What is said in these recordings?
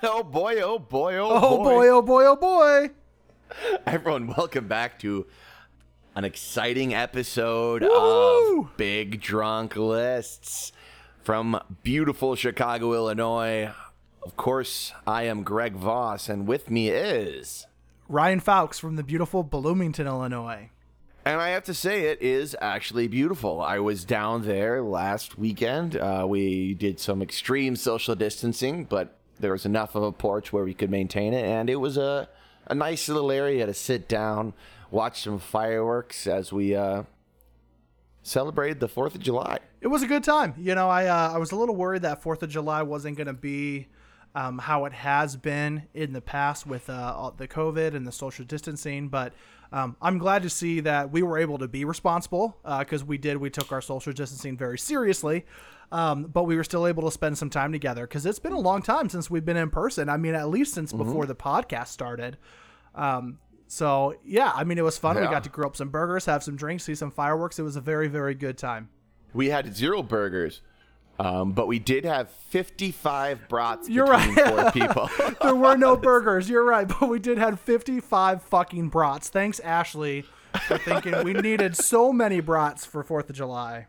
Oh boy, oh boy, oh, boy. Oh boy, oh boy, oh boy. Everyone, welcome back to an exciting episode Woo! of Big Drunk Lists from beautiful Chicago, Illinois. Of course, I am Greg Voss, and with me is. Ryan Fowkes from the beautiful Bloomington, Illinois. And I have to say, it is actually beautiful. I was down there last weekend. Uh, we did some extreme social distancing, but there was enough of a porch where we could maintain it, and it was a a nice little area to sit down, watch some fireworks as we uh, celebrated the Fourth of July. It was a good time. You know, I uh, I was a little worried that Fourth of July wasn't going to be um, how it has been in the past with uh, the COVID and the social distancing, but um, I'm glad to see that we were able to be responsible because we did. We took our social distancing very seriously. Um, but we were still able to spend some time together because it's been a long time since we've been in person. I mean, at least since before the podcast started. Um, so yeah, I mean, it was fun. We got to grill up some burgers, have some drinks, see some fireworks. It was a very, very good time. We had zero burgers, um, but we did have 55 brats You're between right. four people. There were no burgers. You're right, but we did have 55 fucking brats. Thanks, Ashley, for thinking we needed so many brats for Fourth of July.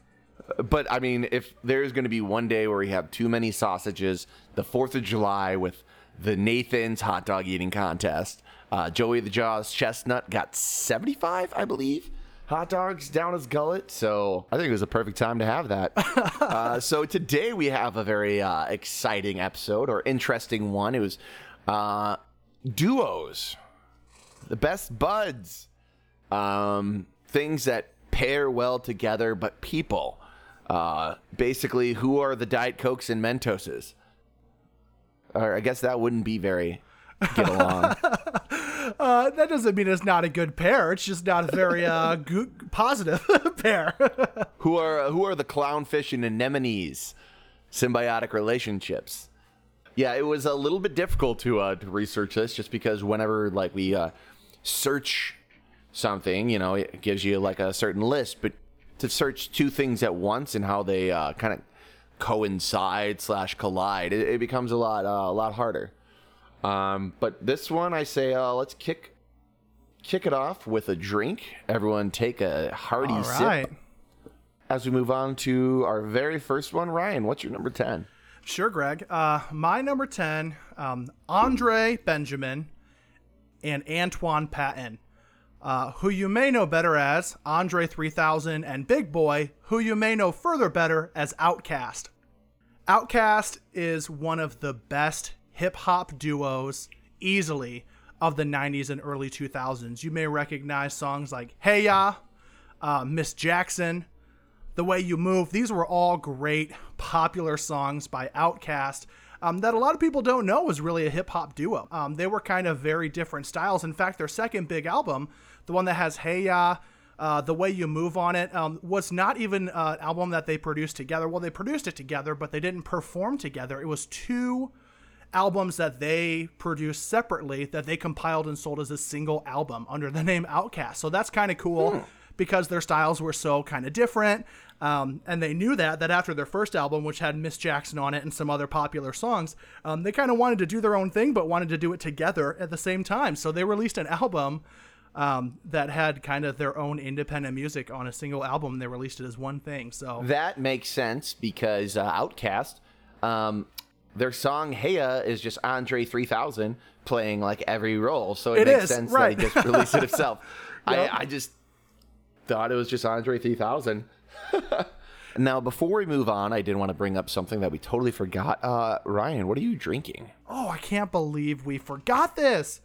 But I mean, if there's going to be one day where we have too many sausages, the Fourth of July with the Nathan's hot dog eating contest, uh, Joey the Jaws Chestnut got 75, I believe, hot dogs down his gullet. So I think it was a perfect time to have that. uh, so today we have a very uh, exciting episode or interesting one. It was uh, duos, the best buds um, things that pair well together, but people. Uh, basically, who are the Diet Cokes and Mentoses? Or I guess that wouldn't be very get along. Uh, that doesn't mean it's not a good pair. It's just not a very uh, good, positive pair. who are who are the clownfish and anemones? Symbiotic relationships. Yeah, it was a little bit difficult to uh, to research this, just because whenever like we uh, search something, you know, it gives you like a certain list, but to search two things at once and how they uh, kind of coincide slash collide, it, it becomes a lot uh, a lot harder. Um, but this one, I say, uh, let's kick kick it off with a drink. Everyone, take a hearty All sip as we move on to our very first one, Ryan, what's your number 10? Sure, Greg. Uh, my number 10, um, Andre Benjamin and Antoine Patton, uh, who you may know better as Andre 3000 and Big Boi, who you may know further better as Outkast. Outkast is one of the best hip hop duos, easily, of the 90s and early 2000s. You may recognize songs like Hey Ya, uh, Miss Jackson, the Way You Move. These were all great, popular songs by Outkast um, that a lot of people don't know was really a hip hop duo. Um, they were kind of very different styles. In fact, their second big album, the one that has Hey Ya, uh, The Way You Move on it, um, was not even uh, an album that they produced together. Well, they produced it together, but they didn't perform together. It was two albums that they produced separately that they compiled and sold as a single album under the name Outkast. So that's kind of cool because their styles were so kind of different. Um, and they knew that that after their first album, which had Miss Jackson on it and some other popular songs, um, they kind of wanted to do their own thing, but wanted to do it together at the same time. So they released an album um, that had kind of their own independent music on a single album. They released it as one thing. So That makes sense because uh, Outkast, um, their song Hey Ya is just Andre 3000 playing like every role. So it, It makes is, sense right. that he just released it himself. Yep. I, I just thought it was just Andre 3000. now, before we move on, I did want to bring up something that we totally forgot. Uh, Ryan, what are you drinking? Oh, I can't believe we forgot this.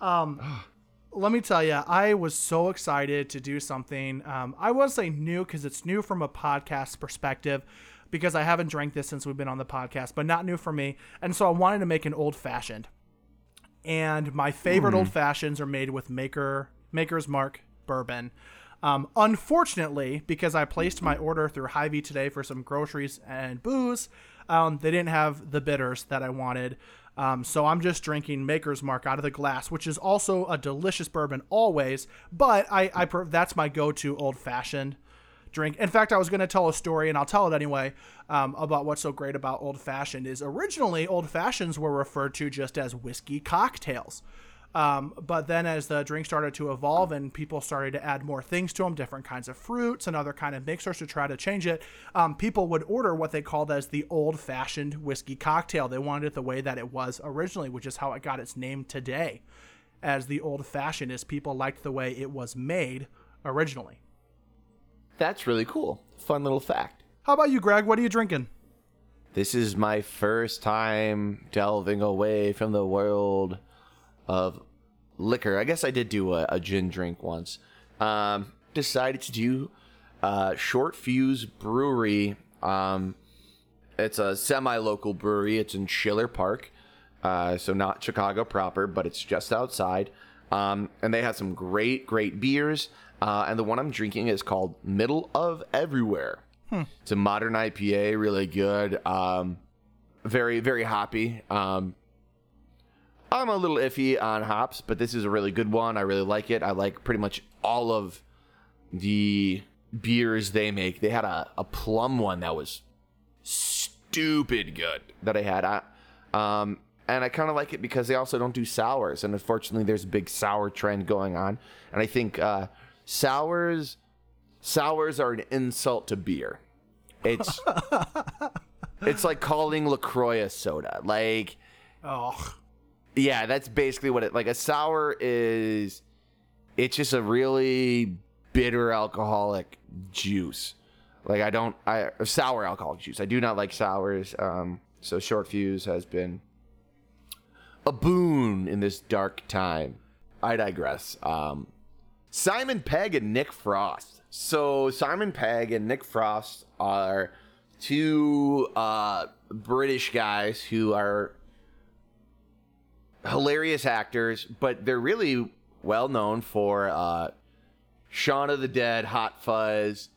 Um, let me tell you, I was so excited to do something. Um, I won't say new because it's new from a podcast perspective because I haven't drank this since we've been on the podcast, but not new for me. And so I wanted to make an old fashioned. And my favorite old fashions are made with Maker Maker's Mark bourbon. Um, unfortunately, because I placed my order through Hy-Vee today for some groceries and booze, um, they didn't have the bitters that I wanted. Um, so I'm just drinking Maker's Mark out of the glass, which is also a delicious bourbon always. But I, I that's my go-to old fashioned drink. In fact, I was going to tell a story, and I'll tell it anyway, um, about what's so great about old fashioned is originally old fashions were referred to just as whiskey cocktails. Um, but then as the drink started to evolve and people started to add more things to them, different kinds of fruits and other kind of mixers to try to change it, um, people would order what they called as the old-fashioned whiskey cocktail. They wanted it the way that it was originally, which is how it got its name today. As the old-fashioned is people liked the way it was made originally. That's really cool. Fun little fact. How about you, Greg? What are you drinking? This is my first time delving away from the world of liquor. I guess I did do a, a gin drink once. Um, decided to do uh, Short Fuse Brewery. Um, it's a semi-local brewery. It's in Schiller Park, uh, so not Chicago proper, but it's just outside. Um, and they have some great, great beers. Uh, and the one I'm drinking is called Middle of Everywhere. It's a modern IPA, really good. Um, very, very hoppy. Um, I'm a little iffy on hops, but this is a really good one. I really like it. I like pretty much all of the beers they make. They had a, a plum one that was stupid good that I had. I, um, and I kind of like it because they also don't do sours. And unfortunately, there's a big sour trend going on. And I think uh, sours sours are an insult to beer. It's it's like calling Lacroix a soda. Like Oh, yeah, that's basically what it like a sour is it's just a really bitter alcoholic juice. Like I don't I sour alcoholic juice. I do not like sours. Um so short fuse has been a boon in this dark time. I digress. Um Simon Pegg and Nick Frost. So Simon Pegg and Nick Frost are two uh British guys who are hilarious actors, but they're really well known for uh, Shaun of the Dead, Hot Fuzz,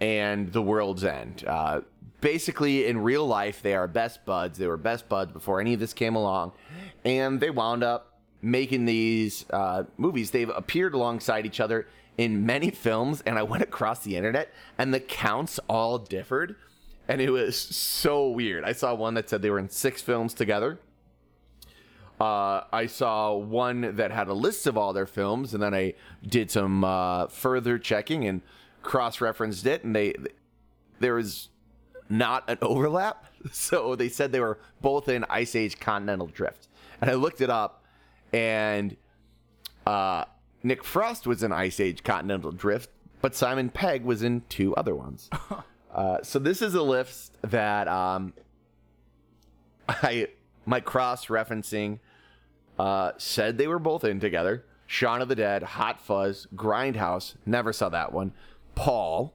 and The World's End. Uh, basically, in real life, they are best buds. They were best buds before any of this came along, and they wound up making these uh, movies. They've appeared alongside each other in many films, and I went across the internet, and the counts all differed. And it was so weird. I saw one that said they were in six films together. Uh, I saw one that had a list of all their films, and then I did some uh, further checking and cross-referenced it, and they there was not an overlap. So they said they were both in Ice Age Continental Drift, and I looked it up, and uh, Nick Frost was in Ice Age Continental Drift, but Simon Pegg was in two other ones. uh, so this is a list that um, I my cross-referencing uh, said they were both in together. Shaun of the Dead, Hot Fuzz, Grindhouse. Never saw that one. Paul.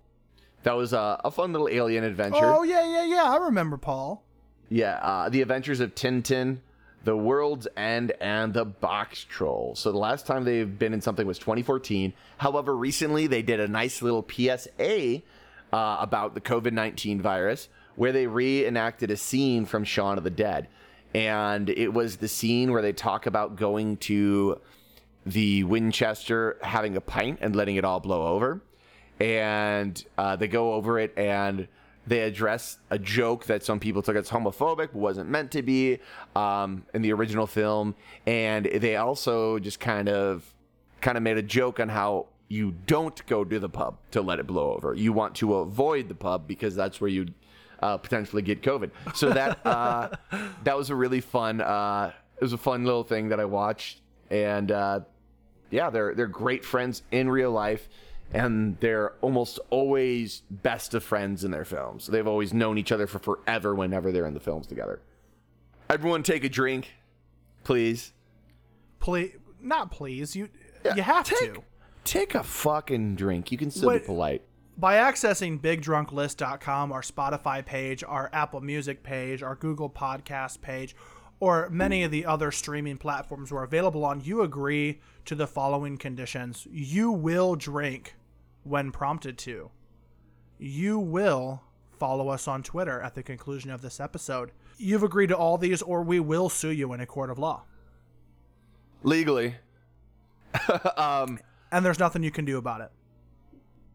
That was a, a fun little alien adventure. oh yeah, yeah, yeah. I remember Paul. Yeah, uh, The Adventures of Tintin, The World's End, and The Box Troll. So the last time they've been in something was 2014. However, recently they did a nice little PSA uh, about the COVID 19 virus where they reenacted a scene from Shaun of the Dead. And it was the scene where they talk about going to the Winchester, having a pint, and letting it all blow over. And uh, they go over it and they address a joke that some people took as homophobic but wasn't meant to be um, in the original film and they also just kind of kind of made a joke on how you don't go to the pub to let it blow over you want to avoid the pub because that's where you uh, potentially get covid so that uh, that was a really fun uh, it was a fun little thing that i watched and uh, yeah they're they're great friends in real life and they're almost always best of friends in their films. They've always known each other for forever whenever they're in the films together. Everyone take a drink, please. Please, not please. You you have take, to. Take a fucking drink. You can still Wait. be polite. By accessing bigdrunklist.com, our Spotify page, our Apple Music page, our Google Podcast page, or many of the other streaming platforms we're available on, you agree to the following conditions. You will drink when prompted to. You will follow us on Twitter at the conclusion of this episode. You've agreed to all these, or we will sue you in a court of law. Legally. Um, and there's nothing you can do about it.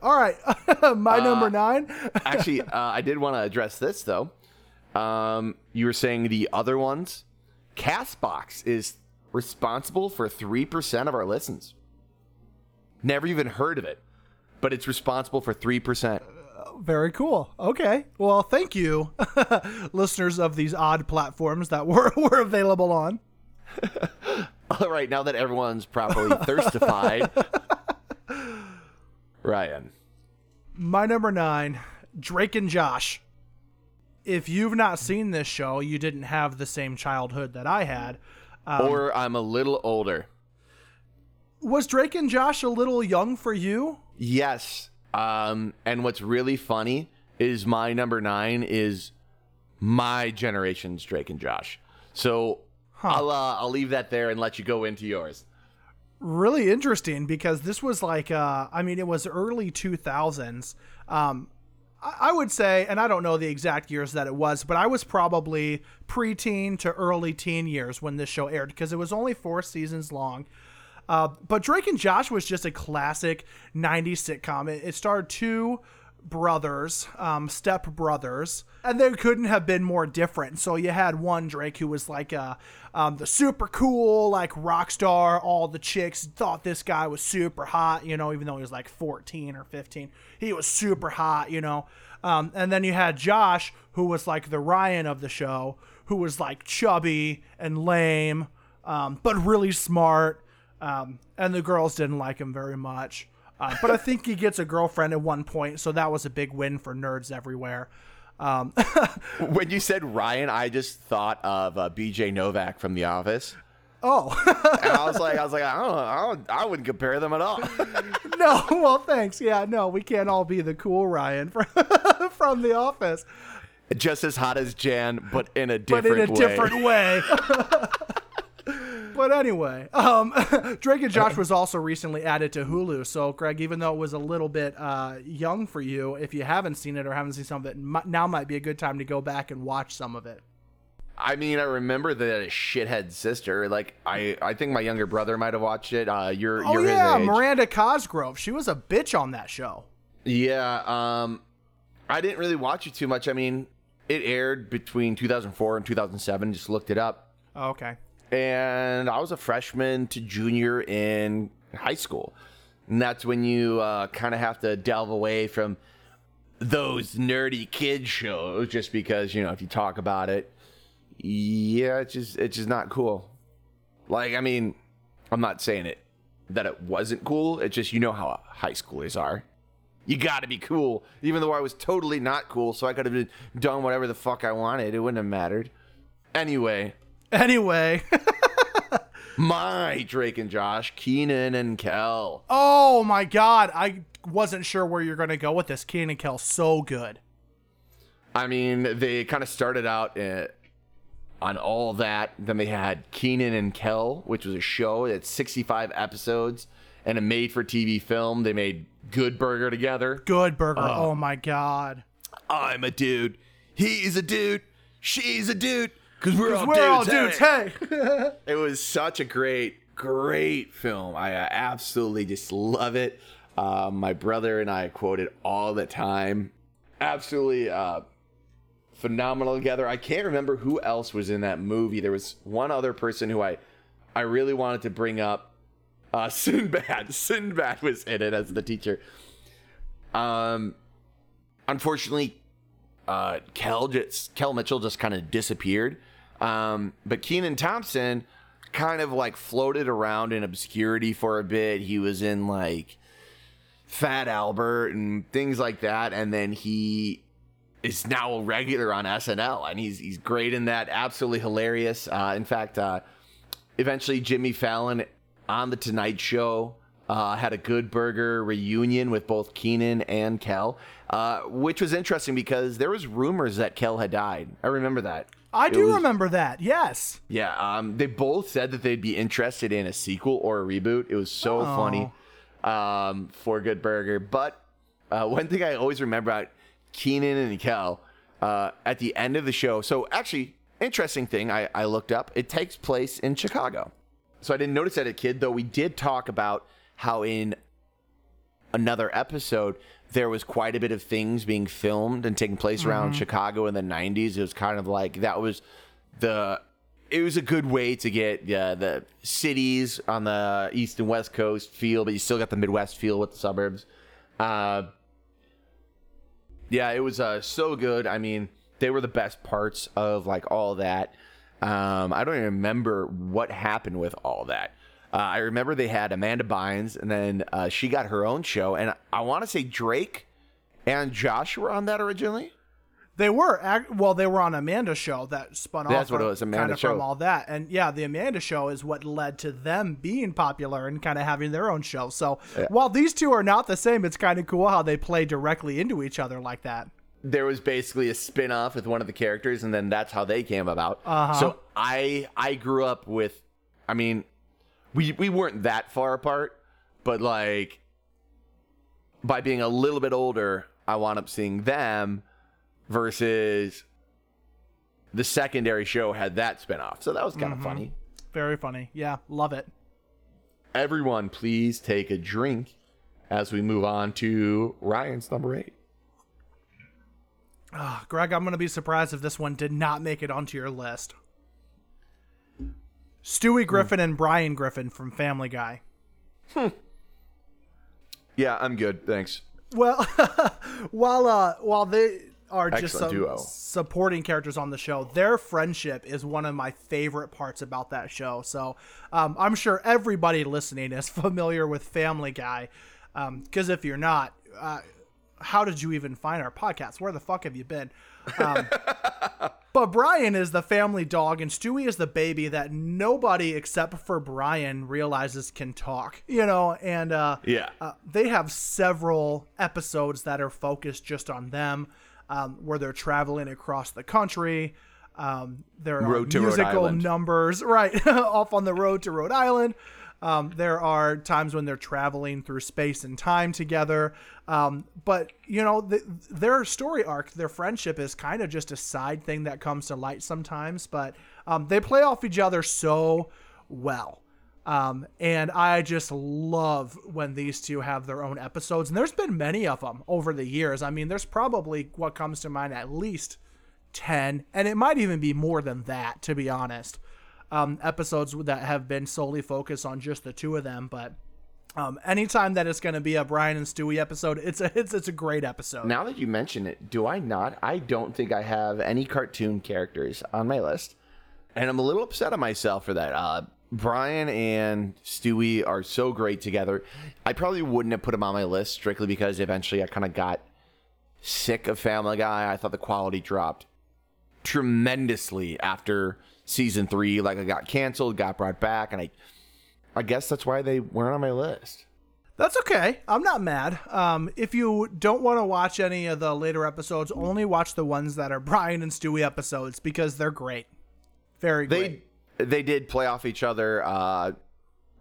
All right, my number Uh, nine. Actually, uh, I did want to address this though. Um, you were saying the other ones. Castbox is responsible for three percent of our listens. Never even heard of it, but it's responsible for three percent. Very cool. Okay. Well, thank you, listeners of these odd platforms that we're, we're available on. All right, now that everyone's properly thirstified, Ryan. My number nine, Drake and Josh. If you've not seen this show, you didn't have the same childhood that I had. or I'm a little older. Was Drake and Josh a little young for you? Yes. Um, and what's really funny is my number nine is my generation's Drake and Josh. So I'll uh, I'll leave that there and let you go into yours. Really interesting because this was like uh i mean it was early 2000s um I would say, and I don't know the exact years that it was, but I was probably preteen to early teen years when this show aired because it was only four seasons long. Uh, but Drake and Josh was just a classic 90s sitcom. It, it starred two brothers, um, step brothers, and they couldn't have been more different. So you had one Drake who was like uh, um, the super cool, like rock star. All the chicks thought this guy was super hot, you know, even though he was like 14 or 15. He was super hot, you know. Um, and then you had Josh, who was like the Ryan of the show, who was like chubby and lame, um, but really smart. Um, and the girls didn't like him very much. Uh, but I think he gets a girlfriend at one point, so that was a big win for nerds everywhere. Um, When you said Ryan, I just thought of uh, BJ Novak from The Office, oh and I was like, I was like, I don't, know, I, don't, I wouldn't compare them at all. no, well thanks. Yeah, no, we can't all be the cool Ryan from from The Office, just as hot as Jan, but in a but in a way. different way. But anyway, um, Drake and Josh was also recently added to Hulu. So, Greg, even though it was a little bit uh, young for you, if you haven't seen it or haven't seen some of it, now might be a good time to go back and watch some of it. I mean, I remember the shithead sister. Like, I, I think my younger brother might have watched it. Uh, you're, Oh you're yeah. Miranda Cosgrove. She was a bitch on that show. Yeah, um, I didn't really watch it too much. I mean, it aired between 2004 and 2007. Just looked it up, Oh, okay. And I was a freshman to junior in high school, and that's when you uh, kind of have to delve away from those nerdy kid shows, just because you know if you talk about it, yeah, it's just it's just not cool. Like, I mean, I'm not saying it that it wasn't cool. It's just you know how high schoolers are. You got to be cool, even though I was totally not cool. So I could have done whatever the fuck I wanted. It wouldn't have mattered. Anyway, Anyway, my Drake and Josh, Kenan and Kel. oh my god, I wasn't sure where you're gonna go with this. Kenan and Kel, so good. I mean, they kind of started out uh, on all that. Then they had Kenan and Kel, which was a show that's 65 episodes and a made-for-TV film. They made Good Burger together. Good burger. oh my god. I'm a dude. He's a dude. She's a dude. Cause we're all We're dudes. all dudes. hey. Hey. It was such a great, great film. I uh, absolutely just love it. Uh, my brother and I quote it all the time. Absolutely uh, phenomenal together. I can't remember who else was in that movie. There was one other person who I, I really wanted to bring up. Uh, Sinbad. Sinbad was in it as the teacher. Um, unfortunately, uh, Kel just Kel Mitchell just kind of disappeared. Um, but Kenan Thompson kind of like floated around in obscurity for a bit. He was in like Fat Albert and things like that, and then he is now a regular on SNL, and he's he's great in that. Absolutely hilarious. Uh, in fact, uh, eventually Jimmy Fallon on the Tonight Show uh, had a Good Burger reunion with both Kenan and Kel, uh, which was interesting because there was rumors that Kel had died. I remember that. I do was- remember that. Yes. Yeah, um, they both said that they'd be interested in a sequel or a reboot. It was so funny um, for Good Burger. But uh, one thing I always remember about Kenan and Kel uh, at the end of the show. So actually, interesting thing I, I looked up. It takes place in Chicago. So I didn't notice that as a kid, though we did talk about how in another episode, there was quite a bit of things being filmed and taking place around Chicago in the 90s. It was kind of like that was the it was a good way to get uh, the cities on the east and west coast feel, but you still got the Midwest feel with the suburbs. Uh, yeah, it was uh, so good. I mean, they were the best parts of like all that. Um, I don't even remember what happened with all that. Uh, I remember they had Amanda Bynes, and then uh, she got her own show, and I want to say Drake and Josh were on that originally. They were well, they were on Amanda's show that spun off. That's what it was, Amanda kind of show. from all that, and yeah, the Amanda show is what led to them being popular and kind of having their own show. So while these two are not the same, it's kind of cool how they play directly into each other like that. there was basically a spin-off with one of the characters and then that's how they came about Uh-huh. so i i grew up with i mean we we weren't that far apart but like by being a little bit older i wound up seeing them versus the secondary show had that spin-off so that was kind of funny Very funny. Yeah, love it. everyone please take a drink as we move on to ryan's number eight Ah, Greg, I'm going to be surprised if this one did not make it onto your list. Stewie Griffin and Brian Griffin from Family Guy. Hmm. yeah i'm good thanks Well, while uh, while they are just some duo. supporting characters on the show, their friendship is one of my favorite parts about that show. So um, I'm sure everybody listening is familiar with Family Guy, because if you're not, uh, how did you even find our podcast? Where the fuck have you been? Um, but Brian is the family dog, and Stewie is the baby that nobody except for Brian realizes can talk. You know, and uh, Yeah. uh, they have several episodes that are focused just on them, um, where they're traveling across the country. Um, there are musical numbers, right, off on the road to Rhode Island. Um, there are times when they're traveling through space and time together. Um, but, you know, th their story arc, their friendship is kind of just a side thing that comes to light sometimes. But um, they play off each other so well. Um, and I just love when these two have their own episodes. And there's been many of them over the years. I mean, there's probably what comes to mind at least 10, and it might even be more than that, to be honest. Um, episodes that have been solely focused on just the two of them. But um, anytime that it's going to be a Brian and Stewie episode, it's a, it's, it's a great episode. Now that you mention it, do I not? I don't think I have any cartoon characters on my list. And I'm a little upset at myself for that. Uh, Brian and Stewie are so great together. I probably wouldn't have put them on my list strictly because eventually I kind of got sick of Family Guy. I thought the quality dropped tremendously after season three. Like I got canceled, got brought back, and I, I guess that's why they weren't on my list. That's okay. I'm not mad. Um, if you don't want to watch any of the later episodes, only watch the ones that are Brian and Stewie episodes because they're great. Very great. they they did play off each other uh,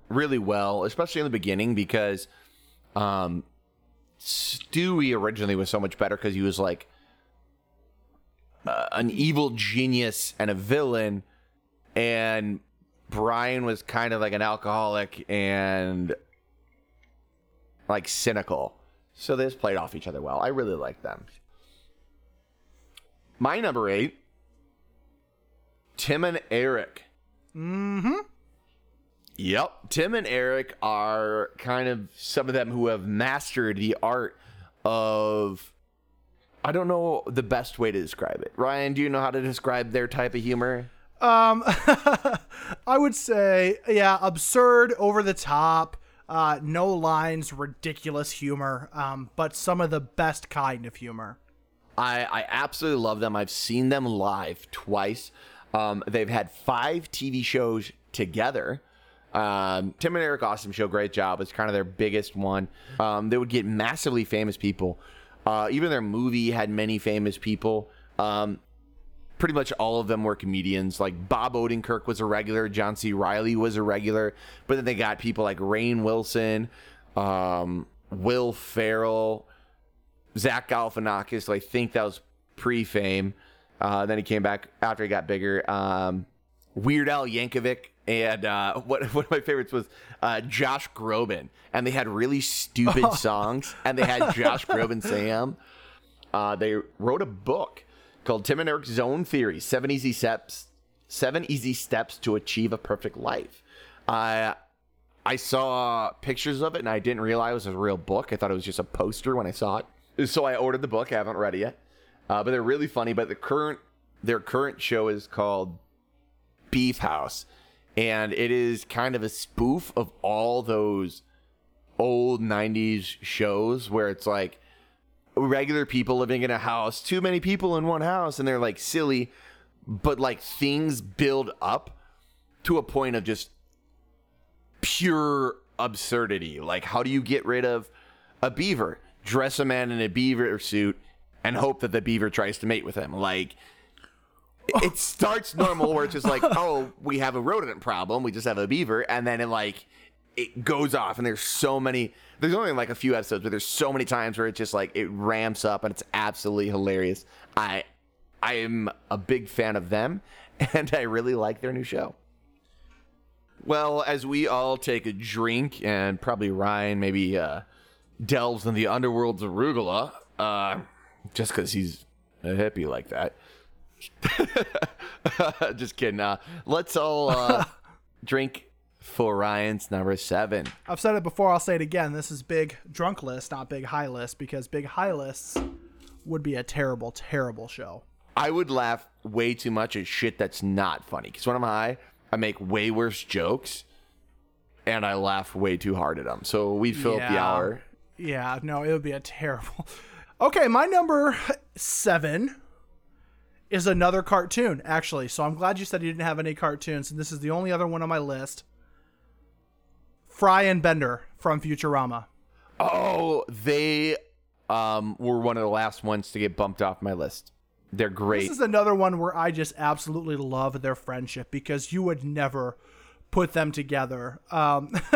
really well, especially in the beginning because um, Stewie originally was so much better because he was like uh, an evil genius and a villain, and Brian was kind of like an alcoholic and like cynical. So they just played off each other well. I really like them. My number eight, Tim and Eric. Mm-hmm. Yep. Tim and Eric are kind of some of them who have mastered the art of. I don't know the best way to describe it. Ryan, do you know how to describe their type of humor? Um, I would say, yeah, absurd, over the top, uh, no lines, ridiculous humor, um, but some of the best kind of humor. I, I absolutely love them. I've seen them live twice. Um, they've had five TV shows together. Um, Tim and Eric Awesome Show, great job. It's kind of their biggest one. Um, they would get massively famous people. Uh, even their movie had many famous people. Um, pretty much all of them were comedians. Like Bob Odenkirk was a regular, John C. Reilly was a regular, but then they got people like Rainn Wilson, um, Will Ferrell, Zach Galifianakis. So I think that was pre-fame. Uh, then he came back after he got bigger. Um, Weird Al Yankovic and uh, what one of my favorites was uh, Josh Groban, and they had really stupid songs, and they had Josh Groban Sam. Uh, they wrote a book called Tim and Eric's Zone Theory: Seven Easy Steps, Seven Easy Steps to Achieve a Perfect Life. Uh, I saw pictures of it, and I didn't realize it was a real book. I thought it was just a poster when I saw it. So I ordered the book. I haven't read it yet, uh, but they're really funny. But the current their current show is called Beef House, and it is kind of a spoof of all those old 90s shows where it's like regular people living in a house, too many people in one house, and they're like silly, but like things build up to a point of just pure absurdity. Like, how do you get rid of a beaver? Dress a man in a beaver suit and hope that the beaver tries to mate with him. Like, it starts normal where it's just like, oh, we have a rodent problem. We just have a beaver, and then it like it goes off, and there's so many. There's only like a few episodes, but there's so many times where it just like it ramps up, and it's absolutely hilarious. I I am a big fan of them, and I really like their new show. Well, as we all take a drink, and probably Ryan maybe uh, delves in the underworld's arugula, uh, just because he's a hippie like that. Just kidding. Uh, let's all uh, drink for Ryan's number seven. I've said it before. I'll say it again. This is big drunk list, not big high list, because big high lists would be a terrible, terrible show. I would laugh way too much at shit that's not funny. Because when I'm high, I make way worse jokes, and I laugh way too hard at them. So we'd fill up the hour. Yeah, no, it would be a terrible. Okay, my number seven is another cartoon, actually. So I'm glad you said you didn't have any cartoons, and this is the only other one on my list. Fry and Bender from Futurama. Oh, they um, were one of the last ones to get bumped off my list. They're great. This is another one where I just absolutely love their friendship because you would never put them together. Um,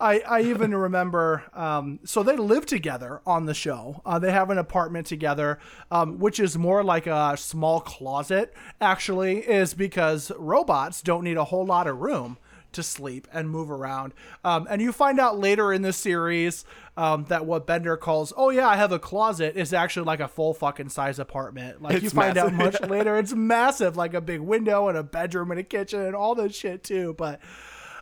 I, I even remember, um, so they live together on the show. Uh, they have an apartment together, um, which is more like a small closet, actually, is because robots don't need a whole lot of room to sleep and move around. Um, and you find out later in the series um, that what Bender calls, oh yeah, I have a closet, is actually like a full fucking size apartment. Like you It's find out much later, it's massive, like a big window and a bedroom and a kitchen and all this shit too. But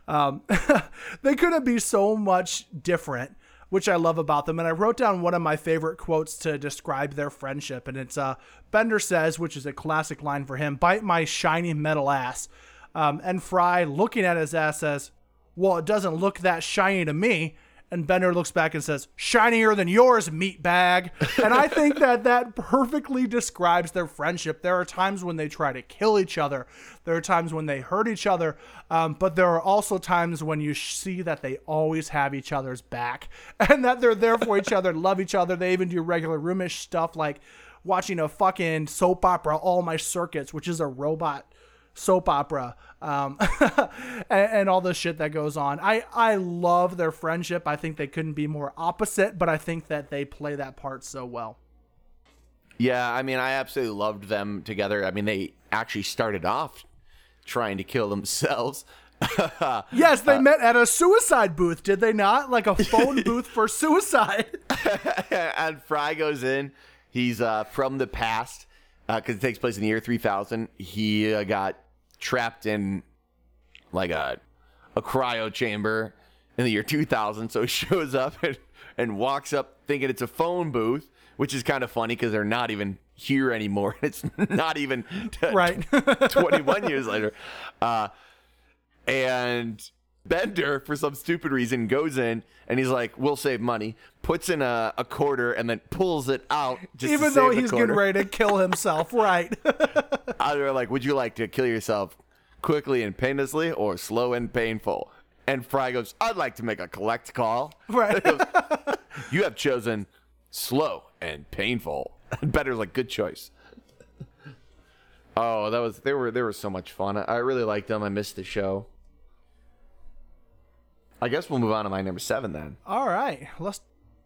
um, they couldn't be so much different. Which I love about them, and I wrote down one of my favorite quotes to describe their friendship, and it's uh, Bender says, which is a classic line for him, "Bite my shiny metal ass," Um, and Fry, looking at his ass, says, Well, it doesn't look that shiny to me. And Bender looks back and says, Shinier than yours, meatbag. And I think that that perfectly describes their friendship. There are times when they try to kill each other, there are times when they hurt each other, um, but there are also times when you see that they always have each other's back and that they're there for each other, love each other. They even do regular roomish stuff like watching a fucking soap opera, All My Circuits, which is a robot soap opera um, and, and all the shit that goes on. I, I love their friendship. I think they couldn't be more opposite, but I think that they play that part so well. Yeah, I mean, I absolutely loved them together. I mean, they actually started off trying to kill themselves. Yes, they met at a suicide booth, did they not? Like a phone booth for suicide. and Fry goes in. He's uh, from the past because it takes place in the year 3000. He uh, got trapped in like a a cryo chamber in the year 2000. So he shows up and, and walks up thinking it's a phone booth, which is kind of funny because they're not even here anymore. It's not even t- Right. 21 years later. Uh, and Bender, for some stupid reason, goes in and he's like, "We'll save money." Puts in a, a quarter and then pulls it out. Just to Even though he's getting ready to kill himself, right? They're like, "Would you like to kill yourself quickly and painlessly, or slow and painful?" And Fry goes, "I'd like to make a collect call." right. You have chosen slow and painful. Bender's like, "Good choice." Oh, that was they were they were so much fun. I, I really liked them. I missed the show. I guess we'll move on to my number seven then. All right. Let's.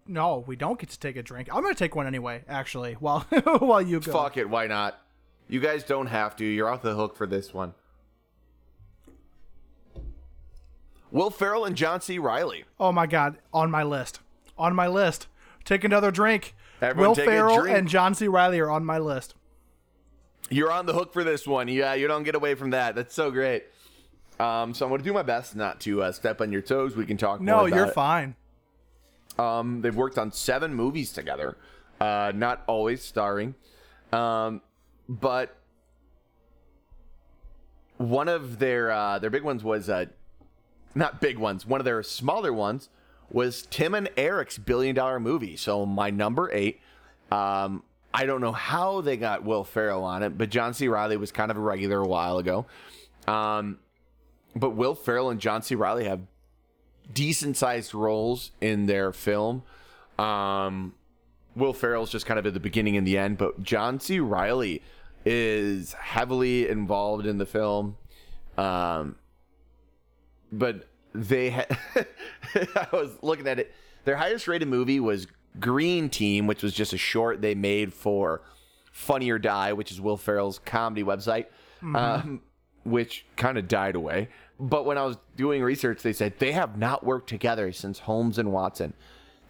No, we don't get to take a drink. I'm gonna take one anyway. Actually, while while you go. Fuck it, why not? You guys don't have to. You're off the hook for this one. Will Ferrell and John C. Reilly. Oh my God, on my list. On my list. Take another drink. Everyone Will take a Ferrell drink. and John C. Reilly are on my list. You're on the hook for this one. Yeah, you don't get away from that. That's so great. Um, so I'm going to do my best not to uh, step on your toes. We can talk No, more about you're it. fine. Um, they've worked on seven movies together, uh, not always starring, um, but one of their uh, their big ones was uh, not big ones. One of their smaller ones was Tim and Eric's billion dollar movie. So my number eight. Um, I don't know how they got Will Ferrell on it, but John C. Reilly was kind of a regular a while ago. Um, but Will Ferrell and John C. Reilly have decent sized roles in their film. Um, Will Ferrell's just kind of at the beginning and the end, but John C. Reilly is heavily involved in the film. Um, but they had, I was looking at it. Their highest rated movie was Green Team, which was just a short they made for Funny or Die, which is Will Ferrell's comedy website, um, which kind of died away. But when I was doing research, they said they have not worked together since Holmes and Watson.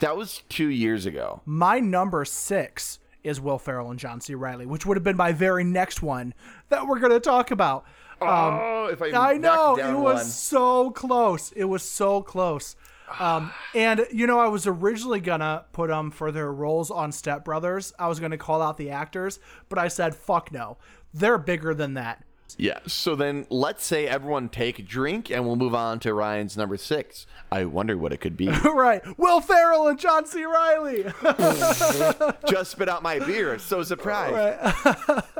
That was two years ago. My number six is Will Ferrell and John C. Reilly, which would have been my very next one that we're going to talk about. oh, if I, I know it down was so close. It was so close. Um, and you know, I was originally gonna put them for their roles on Step Brothers. I was gonna call out the actors, but I said, "Fuck no, they're bigger than that." Yeah. So then let's say everyone take a drink and we'll move on to Ryan's number six. I wonder what it could be. right? Will Ferrell and John C. Reilly. Just spit out my beer. So surprised.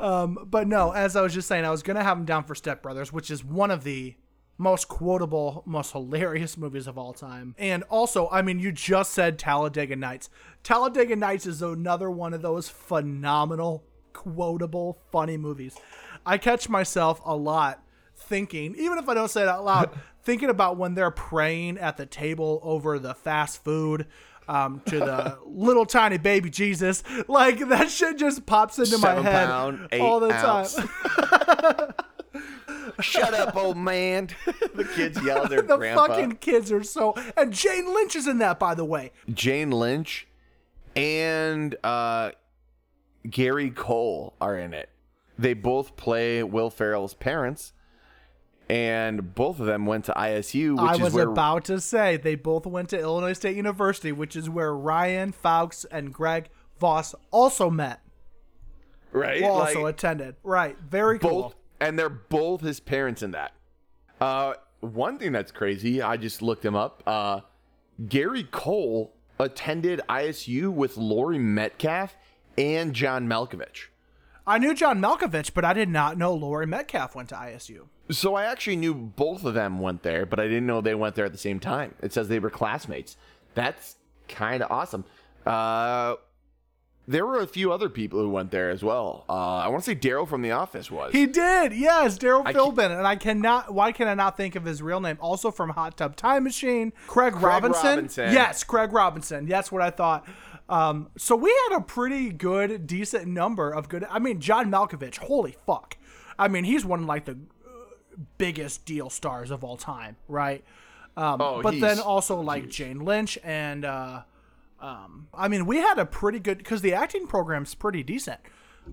Um, but no, as I was just saying, I was gonna have him down for Step Brothers, which is one of the most quotable, most hilarious movies of all time. And also, I mean, you just said Talladega Nights. Talladega Nights is another one of those phenomenal, quotable, funny movies. I catch myself a lot thinking, even if I don't say it out loud, thinking about when they're praying at the table over the fast food. Um, to the little tiny baby Jesus, like that shit just pops into my head pound, all the ounce. time. Shut up, old man. the kids yell at their the grandpa. fucking kids are so. And Jane Lynch is in that, by the way. Jane Lynch and uh, Gary Cole are in it. They both play Will Ferrell's parents, and both of them went to ISU, which I was where about to say they both went to Illinois State University, which is where Ryan Fawkes and Greg Voss also met. right, Also like, attended. Right. Very cool. and they're both his parents in that. Uh, one thing that's crazy, I just looked him up. Uh, Gary Cole attended ISU with Laurie Metcalf and John Malkovich. I knew John Malkovich, but I did not know Laurie Metcalf went to ISU. So I actually knew both of them went there, but I didn't know they went there at the same time. It says they were classmates. That's kind of awesome. Uh, there were a few other people who went there as well. Uh, I want to say Darryl from The Office was. He did, yes, Darryl Philbin, and I cannot. Why can I not think of his real name? Also from Hot Tub Time Machine, Craig, Robinson. Robinson. Yes, Craig Robinson. That's what I thought. Um, so we had a pretty good, decent number of good. I mean, John Malkovich. Holy fuck! I mean, he's one of like the uh, biggest deal stars of all time, right? Um, Oh, but then also like Jane Lynch and. Uh, um, I mean, we had a pretty good because the acting program's pretty decent.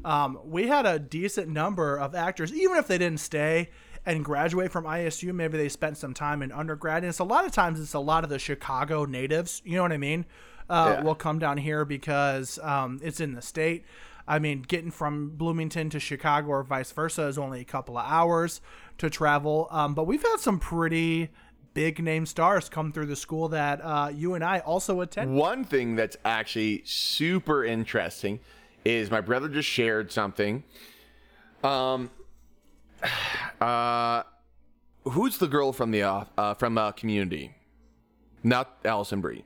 Um, we had a decent number of actors, even if they didn't stay and graduate from ISU. Maybe they spent some time in undergrad, and it's a lot of times it's a lot of the Chicago natives. You know what I mean? Uh, Yeah. Will come down here because um, it's in the state. I mean, getting from Bloomington to Chicago or vice versa is only a couple of hours to travel. Um, but we've had some pretty big name stars come through the school that uh, you and I also attend. One thing that's actually super interesting is my brother just shared something. Um, uh, who's the girl from the uh, uh from uh, Community? Not Alison Brie.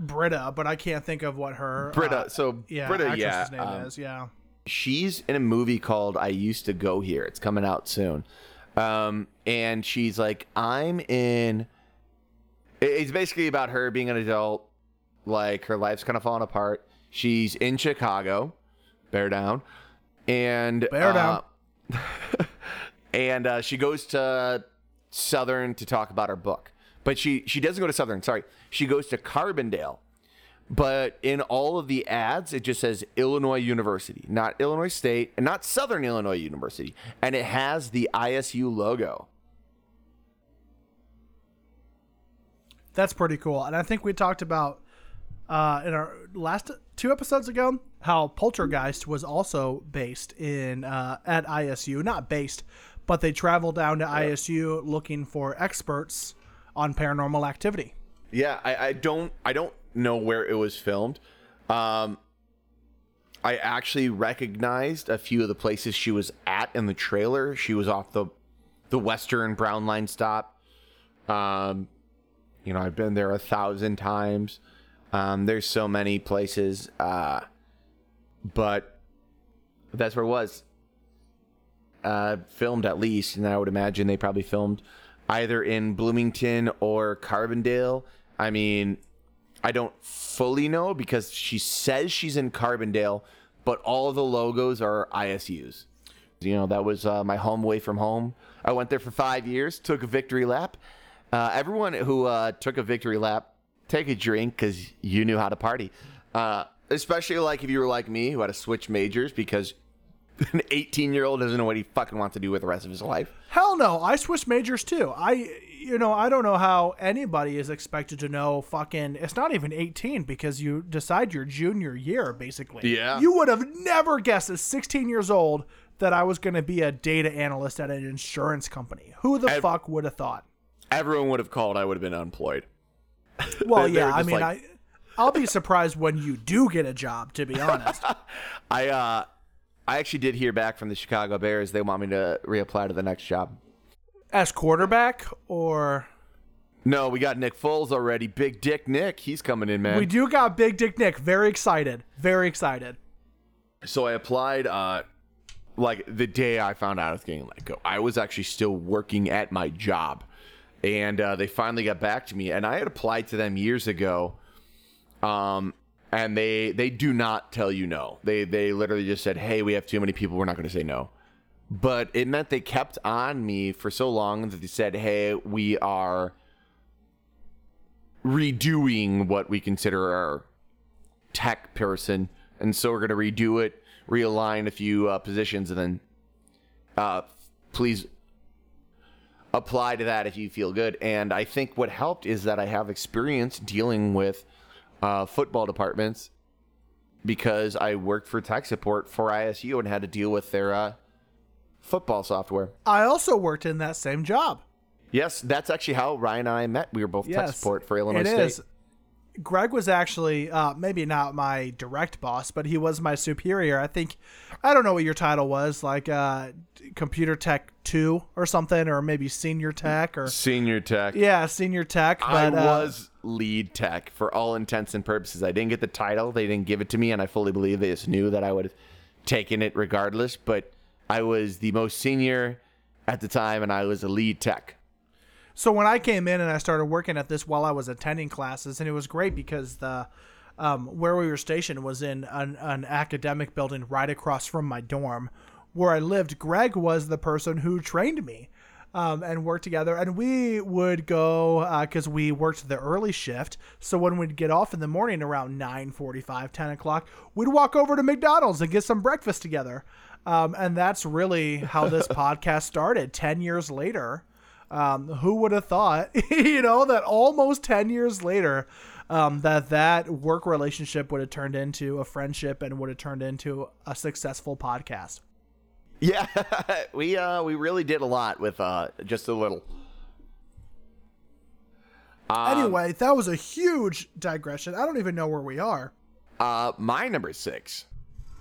Britta, but I can't think of what her Britta. uh, so yeah, Britta, yeah, name um, is. Yeah, she's in a movie called I Used to Go Here. It's coming out soon. Um, and she's like, I'm in. It's basically about her being an adult. Like, her life's kind of falling apart. She's in Chicago. Bear down. And. Bear down. uh, and uh, she goes to Southern to talk about her book. But she she doesn't go to Southern. Sorry, she goes to Carbondale. But in all of the ads, it just says Illinois University, not Illinois State, and not Southern Illinois University, and it has the ISU logo. That's pretty cool. And I think we talked about uh, in our last two episodes ago how Poltergeist was also based in uh, at ISU, not based, but they traveled down to ISU looking for experts on paranormal activity. Yeah, I, I don't I don't know where it was filmed. Um, I actually recognized a few of the places she was at in the trailer. She was off the the Western Brown Line stop. Um, you know, I've been there a thousand times. Um, there's so many places, uh, but that's where it was. Uh, filmed at least, and I would imagine they probably filmed either in Bloomington or Carbondale. I mean, I don't fully know because she says she's in Carbondale, but all the logos are ISU's. You know, that was uh, my home away from home. I went there for five years, took a victory lap. Uh, everyone who uh, took a victory lap, take a drink because you knew how to party. Uh, especially like if you were like me who had to switch majors because an 18 year old doesn't know what he fucking wants to do with the rest of his life. Hell no, I switched majors too. I, you know, I don't know how anybody is expected to know fucking. It's not even 18 because you decide your junior year, basically. Yeah. You would have never guessed at 16 years old that I was going to be a data analyst at an insurance company. Who the Ev- fuck would have thought? Everyone would have called. I would have been unemployed. Well, They- yeah, I mean, like- I. I'll be surprised when you do get a job, to be honest. I uh, I actually did hear back from the Chicago Bears. They want me to reapply to the next job. As quarterback, or No, we got Nick Foles already. Big Dick Nick, he's coming in, man. we do got Big Dick Nick. Very excited. Very excited. so I applied uh like the day I found out I was getting let go. I was actually still working at my job. And uh, they finally got back to me and I had applied to them years ago. Um and they they do not tell you no. They they literally just said, "Hey, we have too many people. We're not going to say no." But it meant they kept on me for so long that they said, "Hey, we are redoing what we consider our tech person, and so we're going to redo it, realign a few uh, positions, and then uh, please apply to that if you feel good. And I think what helped is that I have experience dealing with uh, football departments because I worked for tech support for ISU and had to deal with their uh, football software. I also worked in that same job. Yes, that's actually how Ryan and I met. We were both tech support for Illinois it State. is. Greg was actually uh, maybe not my direct boss, but he was my superior. I think I don't know what your title was, like uh, computer tech two or something, or maybe senior tech, or Senior tech. yeah, senior tech. I But uh, was lead tech for all intents and purposes. I didn't get the title. They didn't give it to me, and I fully believe they just knew that I would have taken it regardless. But I was the most senior at the time, and I was a lead tech. So when I came in and I started working at this while I was attending classes, and it was great because the um, where we were stationed was in an, an academic building right across from my dorm, where I lived. Greg was the person who trained me. Um, and worked together, and we would go because we worked the early shift. So when we'd get off in the morning around 9:45, 10 o'clock, we'd walk over to McDonald's and get some breakfast together. Um, and that's really how this podcast started. Ten years later, um, who would have thought, you know, that almost 10 years later, um, that that work relationship would have turned into a friendship and would have turned into a successful podcast. Yeah, we uh we really did a lot with uh just a little. Um, anyway, that was a huge digression. I don't even know where we are. Uh, my number six.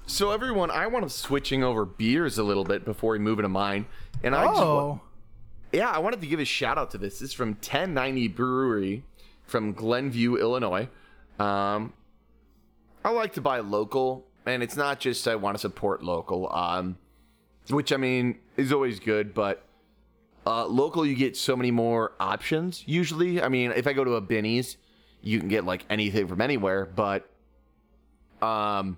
So everyone, I want to switching over beers a little bit before we move into mine, and I Oh, yeah, I wanted to give a shout out to this. This is from 1090 Brewery from Glenview, Illinois. Um, I like to buy local, and it's not just I want to support local, um, which I mean is always good, but uh, local you get so many more options. Usually, I mean, if I go to a Binny's, you can get like anything from anywhere, but um,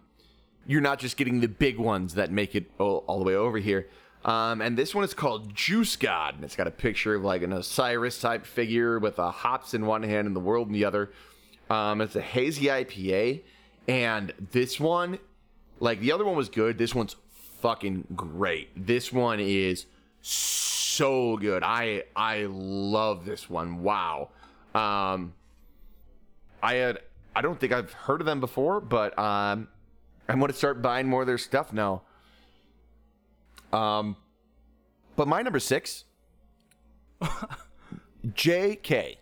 you're not just getting the big ones that make it all, all the way over here. Um, and this one is called Juice God, and it's got a picture of like an Osiris type figure with a hops in one hand and the world in the other. Um, it's a hazy IPA, and this one, like the other one was good. This one's fucking great. This one is so good. I I love this one. Wow. Um, I had I don't think I've heard of them before, but um, I'm to start buying more of their stuff now. Um, but my number six, J.K.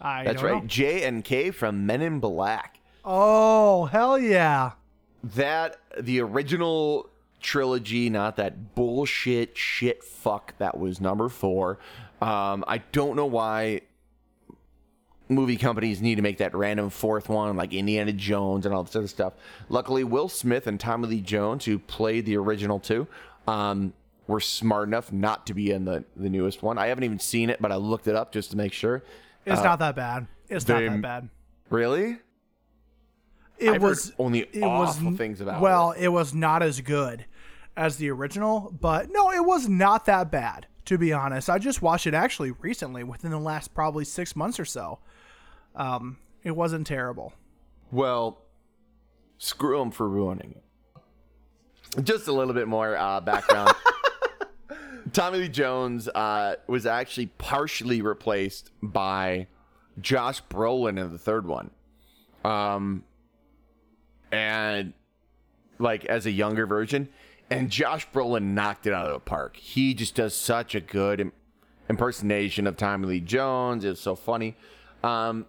I That's right, know. J and K from Men in Black. Oh hell yeah! That the original trilogy, not that bullshit shit fuck that was number four. Um, I don't know why movie companies need to make that random fourth one, like Indiana Jones and all this other stuff. Luckily, Will Smith and Tommy Lee Jones, who played the original two, um, were smart enough not to be in the, the newest one. I haven't even seen it, but I looked it up just to make sure. It's not that bad. It's not that bad. Really? It I've was only it awful was things about it. well, it was not as good as the original, but no, it was not that bad. To be honest, I just watched it actually recently, within the last probably six months or so. Um, it wasn't terrible. Well, screw them for ruining it. Just a little bit more uh, background. Tommy Lee Jones uh, was actually partially replaced by Josh Brolin in the third one. Um, and like as a younger version, and Josh Brolin knocked it out of the park. He just does such a good impersonation of Tommy Lee Jones. It's so funny. Um,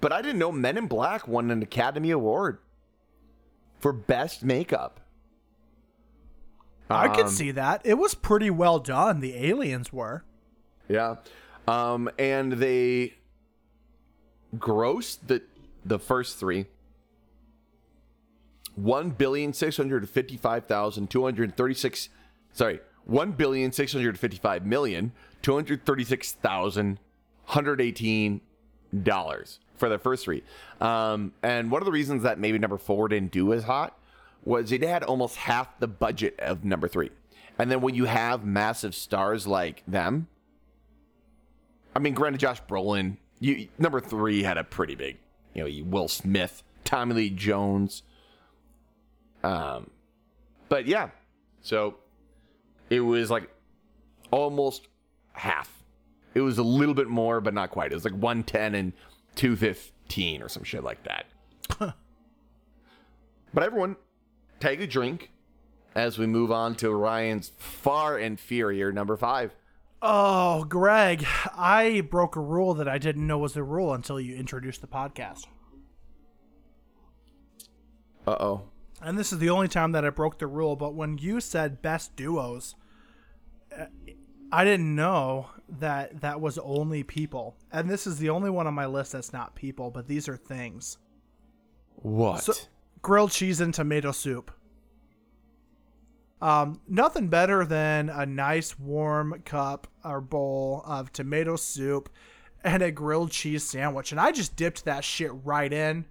but I didn't know Men in Black won an Academy Award for best makeup. I could Um, see that. It was pretty well done. The aliens were. Yeah. Um, and they grossed the the first three one billion six hundred fifty five thousand two hundred thirty six sorry, one billion six hundred fifty five million two hundred thirty six thousand hundred eighteen dollars for the first three. Um, and one of the reasons that maybe number four didn't do as hot was it had almost half the budget of number three. And then when you have massive stars like them, I mean, granted, Josh Brolin, you number three had a pretty big, you know, Will Smith, Tommy Lee Jones. Um, but yeah, so it was like almost half. It was a little bit more, but not quite. It was like one ten and two fifteen or some shit like that. but everyone, take a drink as we move on to Ryan's far inferior number five. Oh, Greg, I broke a rule that I didn't know was a rule until you introduced the podcast. Uh oh. And this is the only time that I broke the rule, but when you said best duos, uh, I didn't know that that was only people. And this is the only one on my list that's not people, but these are things. What? So, grilled cheese and tomato soup. Um, nothing better than a nice warm cup or bowl of tomato soup and a grilled cheese sandwich. And I just dipped that shit right in.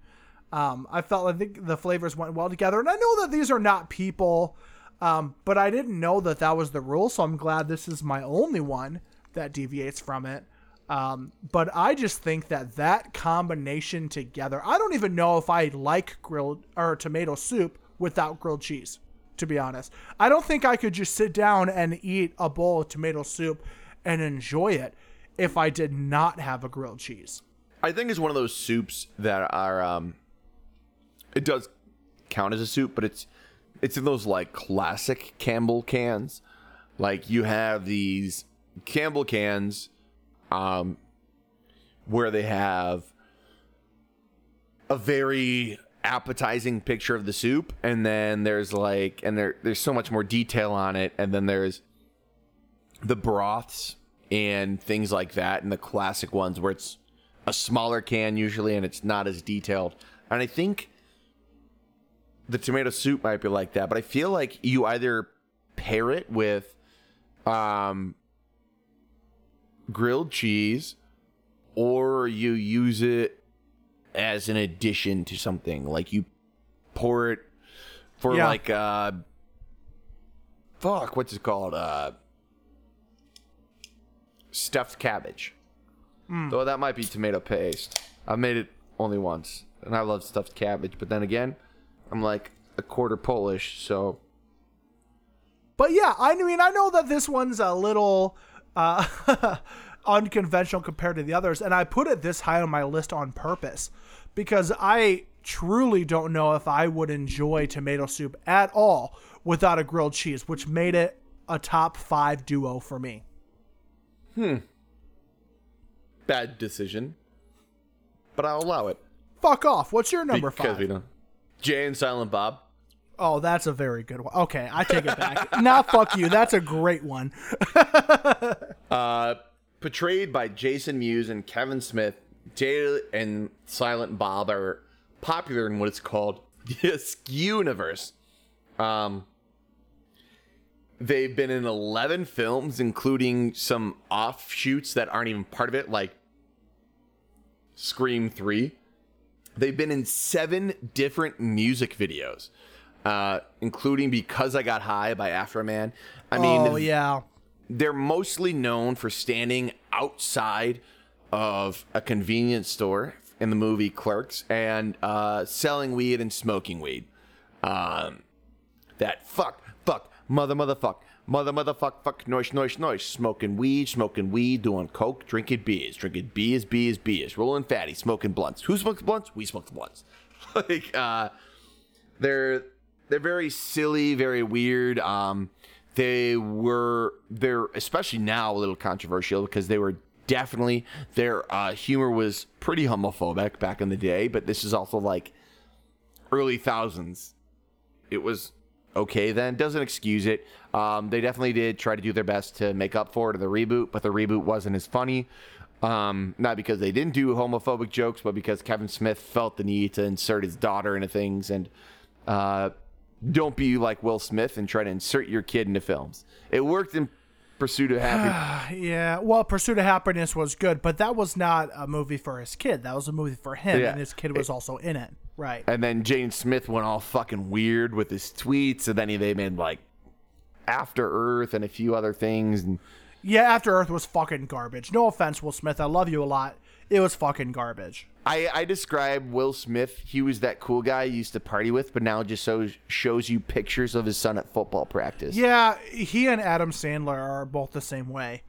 Um, I felt like the flavors went well together. And I know that these are not people, um, but I didn't know that that was the rule. So I'm glad this is my only one that deviates from it. Um, but I just think that that combination together, I don't even know if I like grilled or tomato soup without grilled cheese, to be honest. I don't think I could just sit down and eat a bowl of tomato soup and enjoy it if I did not have a grilled cheese. I think it's one of those soups that are um it does count as a soup, but it's it's in those like classic Campbell cans. Like you have these Campbell cans um where they have a very appetizing picture of the soup and then there's like and there there's so much more detail on it and then there's the broths and things like that and the classic ones where it's a smaller can usually and it's not as detailed. And i think the tomato soup might be like that but i feel like you either pair it with um grilled cheese or you use it as an addition to something like you pour it for Yeah. like uh fuck, what's it called? Uh, stuffed cabbage. Though that might be tomato paste. I've made it only once, and I love stuffed cabbage. But then again, I'm like a quarter Polish, so But yeah, I mean, I know that this one's a little uh, unconventional compared to the others, and I put it this high on my list on purpose because I truly don't know if I would enjoy tomato soup at all without a grilled cheese, which made it a top five duo for me. Hmm. Bad decision. But I'll allow it Fuck off. What's your number because five? we don't. Jay and Silent Bob. Oh, that's a very good one. Okay, I take it back. now, fuck you. That's a great one. Uh, portrayed by Jason Mewes and Kevin Smith, Jay and Silent Bob are popular in what is called the Skew universe. Um, they've been in 11 films, including some offshoots that aren't even part of it, like Scream 3. They've been in seven different music videos, uh, including Because I Got High by Afroman. I mean, oh, yeah. they're mostly known for standing outside of a convenience store in the movie Clerks and uh, selling weed and smoking weed. Um, that fuck, fuck, mother, motherfuck, mother, motherfuck, fuck, noise, noise, noise, smoking weed, smoking weed, doing coke, drinking beers, drinking beers, beers, beers, rolling fatty, smoking blunts. Who smokes blunts? We smoke the blunts. like, uh, they're they're very silly, very weird. Um, they were they're especially now a little controversial because they were definitely their uh, humor was pretty homophobic back in the day, but this is also like early thousands. It was okay then. Doesn't excuse it. Um, they definitely did try to do their best to make up for it in the reboot, but the reboot wasn't as funny. Um, not because they didn't do homophobic jokes, but because Kevin Smith felt the need to insert his daughter into things and uh, don't be like Will Smith and try to insert your kid into films. It worked in Pursuit of Happiness. Yeah, well, Pursuit of Happiness was good, but that was not a movie for his kid. That was a movie for him, Yeah. and his kid was also in it. Right. and then Jaden Smith went all fucking weird with his tweets, and then he, they made like After Earth and a few other things. And Yeah, After Earth was fucking garbage. No offense, Will Smith. I love you a lot. It was fucking garbage. I, I describe Will Smith. He was that cool guy you used to party with, but now just so shows you pictures of his son at football practice. Yeah, he and Adam Sandler are both the same way.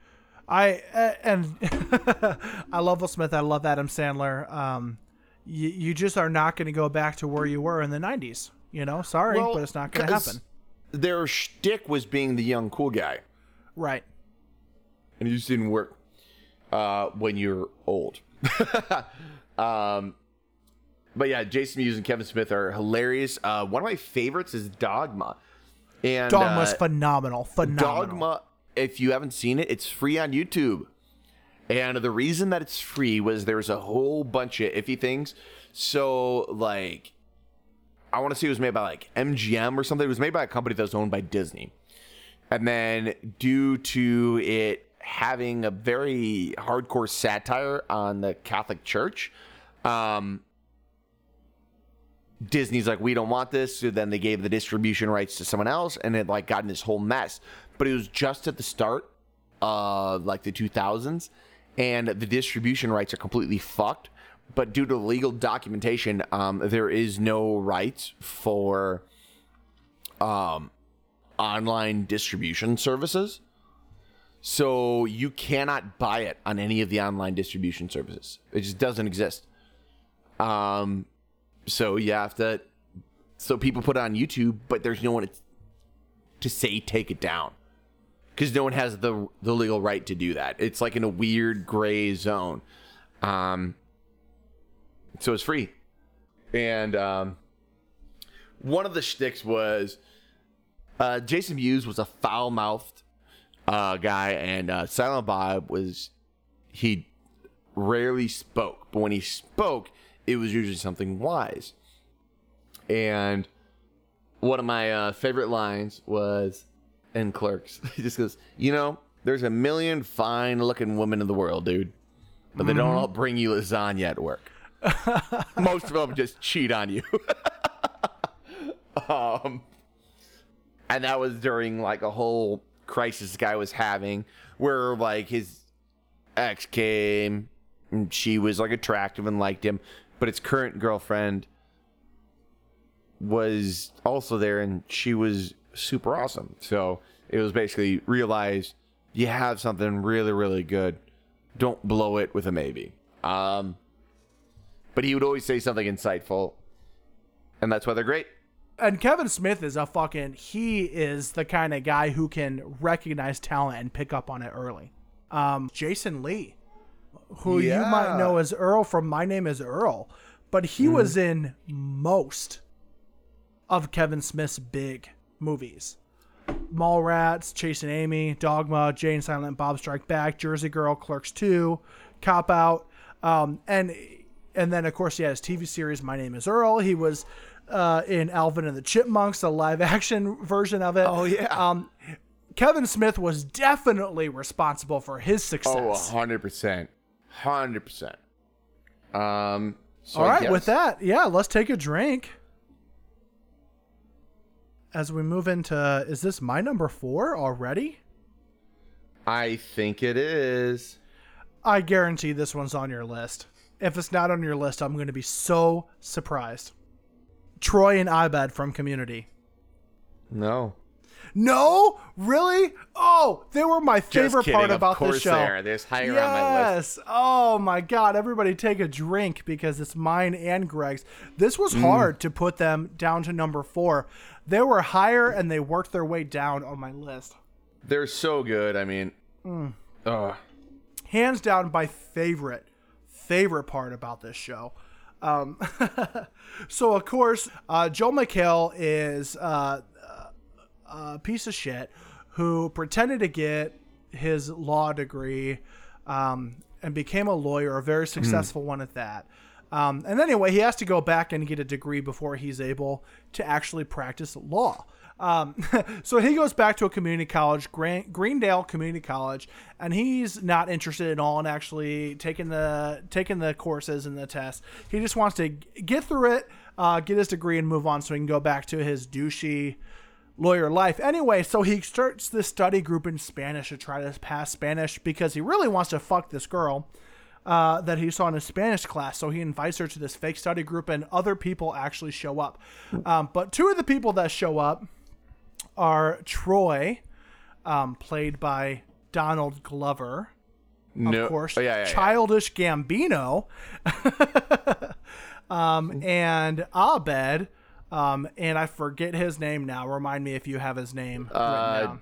I uh, and I love Will Smith. I love Adam Sandler. Um, you, you just are not going to go back to where you were in the '90s. You know, sorry, Well, but it's not going to happen. Their shtick was being the young cool guy, Right. and it just didn't work uh, when you're old. um, but yeah, Jason Mewes and Kevin Smith are hilarious. Uh, one of my favorites is Dogma, and Dogma's uh, phenomenal. Phenomenal. Dogma, if you haven't seen it, it's free on YouTube. And the reason that it's free was there's a whole bunch of iffy things. So, like, I want to say it was made by like MGM or something. It was made by a company that was owned by Disney. And then, due to it having a very hardcore satire on the Catholic Church, um, Disney's like, we don't want this. So then they gave the distribution rights to someone else, and it like got in this whole mess. But it was just at the start of like the 2000s, and the distribution rights are completely fucked. But due to legal documentation, um, there is no rights for um, online distribution services. So you cannot buy it on any of the online distribution services. It just doesn't exist. Um, so you have to. So people put it on YouTube, but there's no one to say take it down because no one has the the legal right to do that. It's like in a weird gray zone. Um, so it's free, and um, one of the shticks was uh, Jason Mewes was a foul mouthed uh, guy, and uh, Silent Bob was he rarely spoke, but when he spoke, it was usually something wise. And one of my uh, favorite lines was in Clerks. He just goes, "You know, there's a million fine-looking women in the world, dude, but they don't all bring you lasagna at work. Most of them just cheat on you." um, and that was during like a whole crisis guy was having where like his ex came and she was like attractive and liked him but his current girlfriend was also there and she was super awesome. So it was basically realize you have something really really good. Don't blow it with a maybe. Um but he would always say something insightful and that's why they're great and Kevin Smith is a fucking he is the kind of guy who can recognize talent and pick up on it early. Um, Jason Lee, who you might know as Earl from My Name Is Earl, but he was in most of Kevin Smith's big movies. Mallrats, Chasing Amy, Dogma, Jay and Silent Bob Strike Back, Jersey Girl, Clerks 2, Cop Out, um, and and then of course he had his TV series My Name Is Earl. He was uh, in Alvin and the Chipmunks, the live action version of it. Oh, yeah. Um, Kevin Smith was definitely responsible for his success. Oh, 100%. 100%. Um, so All right, with that, yeah, let's take a drink. As we move into, is this my number four already? I think it is. I guarantee this one's on your list. If it's not on your list, I'm going to be so surprised. Troy and Abed from Community. No. No, really? Oh, they were my favorite kidding. part about this show. They are. There's higher on my list. Yes. Oh my God! Everybody take a drink because it's mine and Greg's. This Mm. was hard to put them down to number four. They were higher and they worked their way down on my list. They're so good. I mean, Mm. hands down my favorite favorite part about this show um, so of course uh, Joel McHale is uh, a piece of shit who pretended to get his law degree um, and became a lawyer a very successful one at that. Um, and anyway he has to go back and get a degree before he's able to actually practice law um, so he goes back to a community college, Gran- Greendale Community College, and he's not interested at all in actually taking the taking the courses and the tests. He just wants to get through it, uh, get his degree, and move on, so he can go back to his douchey lawyer life. Anyway, so he starts this study group in Spanish to try to pass Spanish because he really wants to fuck this girl. Uh, that he saw in his Spanish class. So he invites her to this fake study group, and other people actually show up. Um, but two of the people that show up are Troy, um, played by Donald Glover, no. of course, Oh, yeah, yeah, yeah. childish Gambino, um, and Abed, um, and I forget his name now. Remind me if you have his name Uh.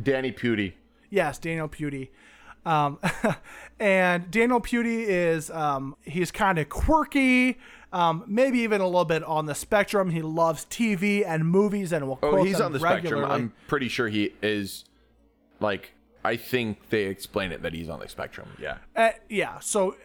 Danny Pudi. Yes, Daniel Pudi. Um, and Daniel Pudi is um, he's kind of quirky, um, maybe even a little bit on the spectrum. He loves TV and movies and will Oh, quote he's them on the regularly. spectrum. I'm pretty sure he is. Like, I think they explain it that he's on the spectrum. Yeah. Uh, yeah, so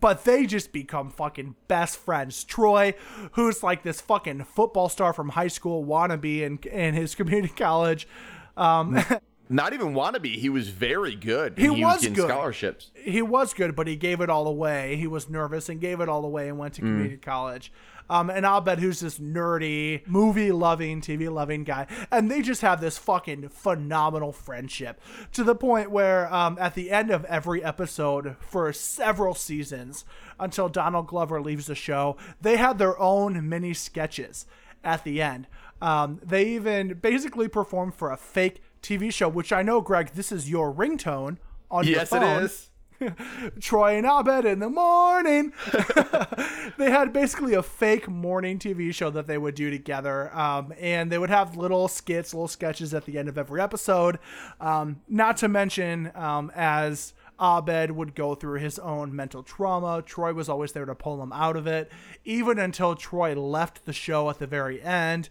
but they just become fucking best friends. Troy, who's like this fucking football star from high school wannabe in in his community college. Um, Not even wannabe. He was very good. He and was getting good. scholarships. he was good, but he gave it all away. He was nervous and gave it all away and went to community college. Um, and Abed who's this nerdy, movie loving, TV loving guy. And they just have this fucking phenomenal friendship to the point where um, at the end of every episode for several seasons until Donald Glover leaves the show, they had their own mini sketches at the end. Um, they even basically performed for a fake TV show, which I know, Greg, this is your ringtone on Yes, your it phone. is. Troy and Abed in the morning. they had basically a fake morning TV show that they would do together. Um, and they would have little skits, little sketches at the end of every episode. Um, not to mention, um, as Abed would go through his own mental trauma, Troy was always there to pull him out of it, even until Troy left the show at the very end.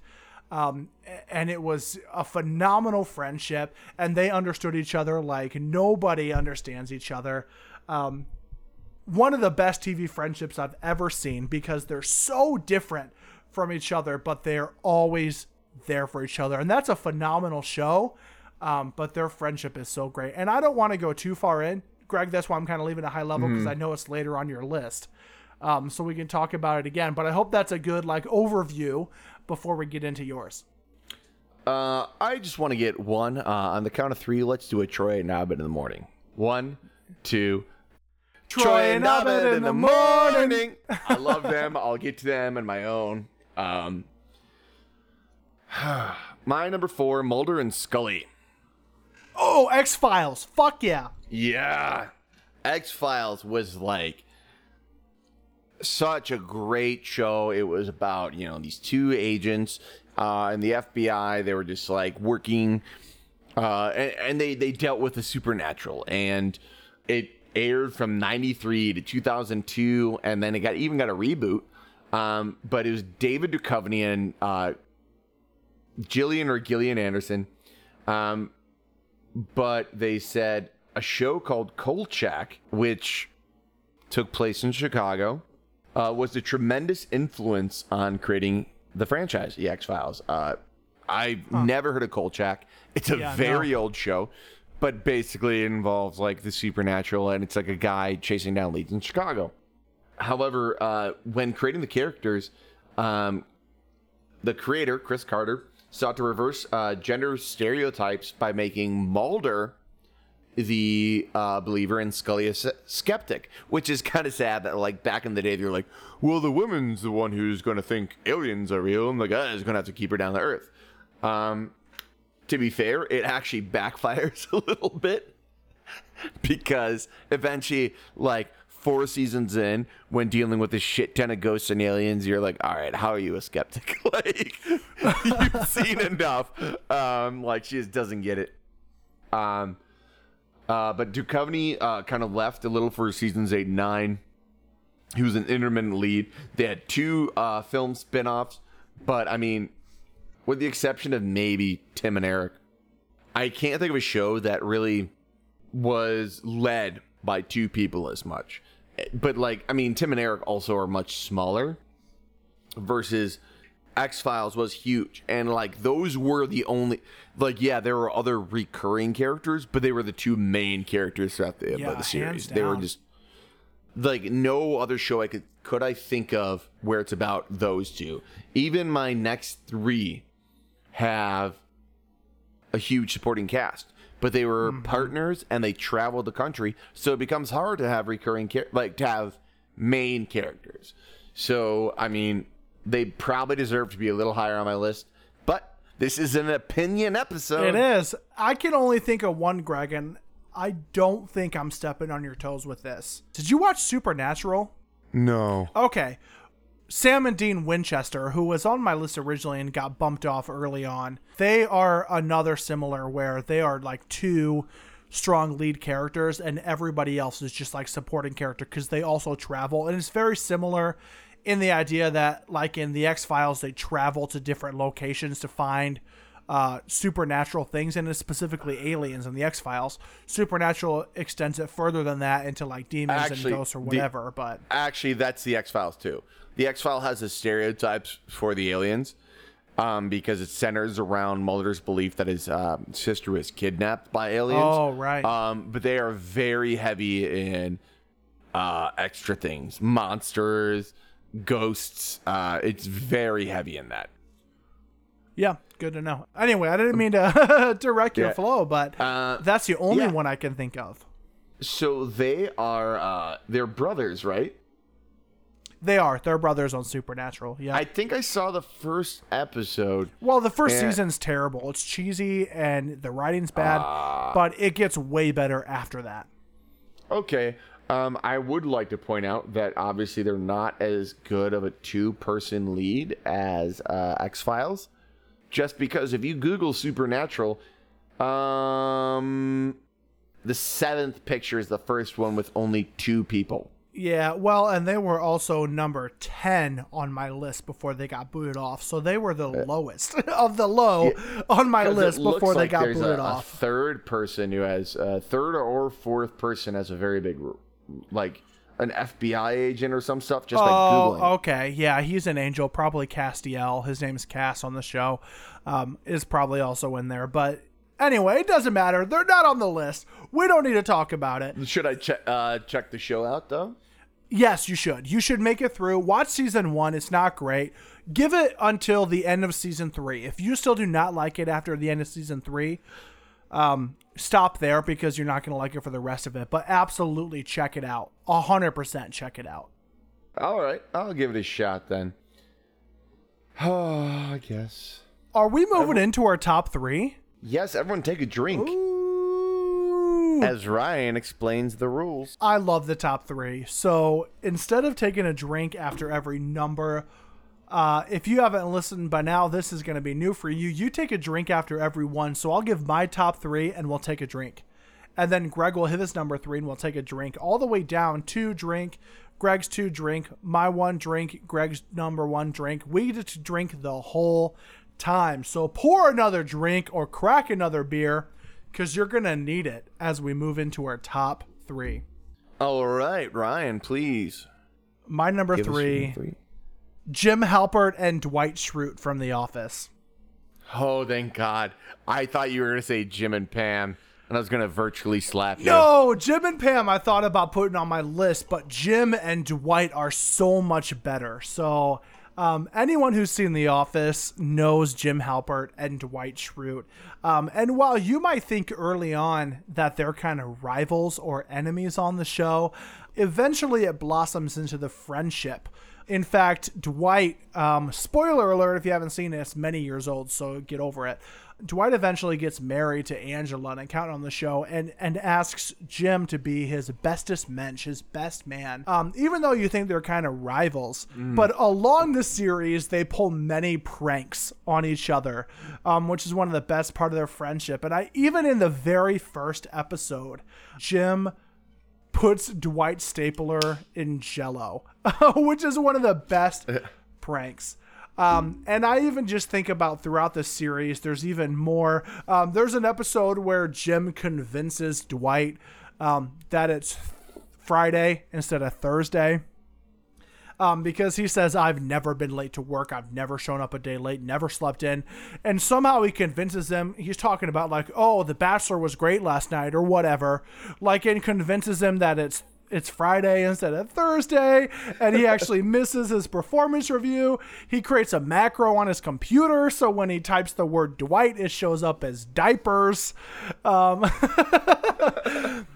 Um, and it was a phenomenal friendship, and they understood each other like nobody understands each other. Um, one of the best TV friendships I've ever seen because they're so different from each other, but they're always there for each other, and that's a phenomenal show. Um, but their friendship is so great, and I don't want to go too far in, Greg. That's why I'm kind of leaving a high level because I know it's later on your list um, so we can talk about it again. But I hope that's a good like overview before we get into yours. Uh, I just want to get one. Uh, on the count of three, let's do a Troy and Abed in the morning. One, two. Troy and Abed in the morning. I love them. I'll get to them in my own. Um, my number four, Mulder and Scully. Oh, X Files. Fuck yeah. Yeah. X Files was like such a great show. It was about, you know, these two agents uh, in the FBI. They were just like working, uh, and, and they, they dealt with the supernatural. And it aired from 93 to 2002, and then it got even got a reboot. Um, but it was David Duchovny and uh, Gillian or Gillian Anderson. Um, but they said a show called Kolchak, which took place in Chicago, uh, was a tremendous influence on creating the franchise, The X Files. Uh, I've never heard of Kolchak. It's a Yeah, very no. old show, but basically it involves like the supernatural, and it's like a guy chasing down leads in Chicago. However, uh, when creating the characters, um, the creator, Chris Carter, sought to reverse uh, gender stereotypes by making Mulder the uh, believer and Scully skeptic, which is kind of sad that, like, back in the day, they were like, well, the woman's the one who's going to think aliens are real, and the guy is going to have to keep her down to earth. Um, to be fair, it actually backfires a little bit because eventually, like four seasons in, when dealing with a shit ton of ghosts and aliens, you're like, all right, how are you a skeptic? like, you've seen enough. Um, like, she just doesn't get it. Um, uh, but Duchovny uh, kind of left a little for seasons eight and nine. He was an intermittent lead. They had two uh, film spin offs, but I mean, with the exception of maybe Tim and Eric, I can't think of a show that really was led by two people as much. But like, I mean, Tim and Eric also are much smaller versus X Files was huge. And like those were the only like yeah, there were other recurring characters, but they were the two main characters throughout the, Yeah, the series. They were just like no other show I could could I think of where it's about those two. Even my next three have a huge supporting cast, but they were mm-hmm. partners and they traveled the country, so it becomes hard to have recurring char- like to have main characters. So I mean, they probably deserve to be a little higher on my list, but this is an opinion episode. It is. I can only think of one, Greg, and I don't think I'm stepping on your toes with this. Did you watch Supernatural? No. Okay. Sam and Dean Winchester, who was on my list originally and got bumped off early on, they are another similar where they are like two strong lead characters and everybody else is just like supporting character because they also travel. And it's very similar in the idea that, like in the X Files, they travel to different locations to find uh, supernatural things, and it's specifically aliens in the X Files. Supernatural extends it further than that into like demons Actually, and ghosts or the- whatever. but Actually, that's the X Files too. The X File has the stereotypes for the aliens, um, because it centers around Mulder's belief that his um, sister was kidnapped by aliens. Oh, right. Um, but they are very heavy in uh, extra things, monsters, ghosts. Uh, it's very heavy in that. Yeah, good to know. Anyway, I didn't mean to direct your Yeah. flow, but Uh, that's the only yeah. one I can think of. So they are uh, they're brothers, right? They are. They're brothers on Supernatural. Yeah. I think I saw the first episode. well, the first Yeah. season's terrible. It's cheesy and the writing's bad, Ah. but it gets way better after that. Okay. Um, I would like to point out that obviously they're not as good of a two-person lead as uh, X Files, just because if you Google Supernatural, um, the seventh picture is the first one with only two people. Yeah, well, and they were also number 10 on my list before they got booted off. So they were the lowest of the low on my list before they got booted a, off. A third person who has a third or fourth person has a very big, like an FBI agent or some stuff. Just by googling. Oh, okay. Yeah, he's an angel. Probably Castiel. His name's Cass on the show. Um, is probably also in there. But anyway, it doesn't matter. They're not on the list. We don't need to talk about it. Should I check uh, check the show out though? Yes, you should. You should make it through. Watch season one. It's not great. Give it until the end of season three. If you still do not like it after the end of season three, um, stop there because you're not going to like it for the rest of it. But absolutely check it out. 100% check it out. All right, I'll give it a shot then. Oh, I guess. Are we moving into our top three? Yes, everyone take a drink. Ooh. As Ryan explains the rules. I love the top three. So instead of taking a drink after every number, uh, if you haven't listened by now, this is going to be new for you. You take a drink after every one. So I'll give my top three and we'll take a drink. And then Greg will hit his number three and we'll take a drink all the way down to drink. Greg's two drink, my one drink, Greg's number one drink. We get to drink the whole time. So pour another drink or crack another beer because you're going to need it as we move into our top three. All right, Ryan, please. My number three, three. Jim Halpert and Dwight Schrute from The Office. Oh, thank God. I thought you were going to say Jim and Pam, and I was going to virtually slap you. No, Jim and Pam I thought about putting on my list, but Jim and Dwight are so much better. So um, anyone who's seen The Office knows Jim Halpert and Dwight Schrute. Um, and while you might think early on that they're kind of rivals or enemies on the show, eventually it blossoms into the friendship. In fact, Dwight, um, spoiler alert if you haven't seen it, it's many years old, so get over it. Dwight eventually gets married to Angela, an accountant on the show, and and asks Jim to be his bestest mensch, his best man. Um, even though you think they're kind of rivals, but along the series they pull many pranks on each other, um, which is one of the best part of their friendship. And I even in the very first episode, Jim puts Dwight Stapler in Jello, which is one of the best pranks. Um, and I even just think about throughout the series, there's even more. Um, there's an episode where Jim convinces Dwight um, that it's Friday instead of Thursday. Um, because he says, I've never been late to work. I've never shown up a day late, never slept in. And somehow he convinces them, he's talking about, like, oh, The Bachelor was great last night or whatever. Like, and convinces them that it's it's Friday instead of Thursday, and he actually misses his performance review. He creates a macro on his computer, so when he types the word Dwight, it shows up as diapers. Um,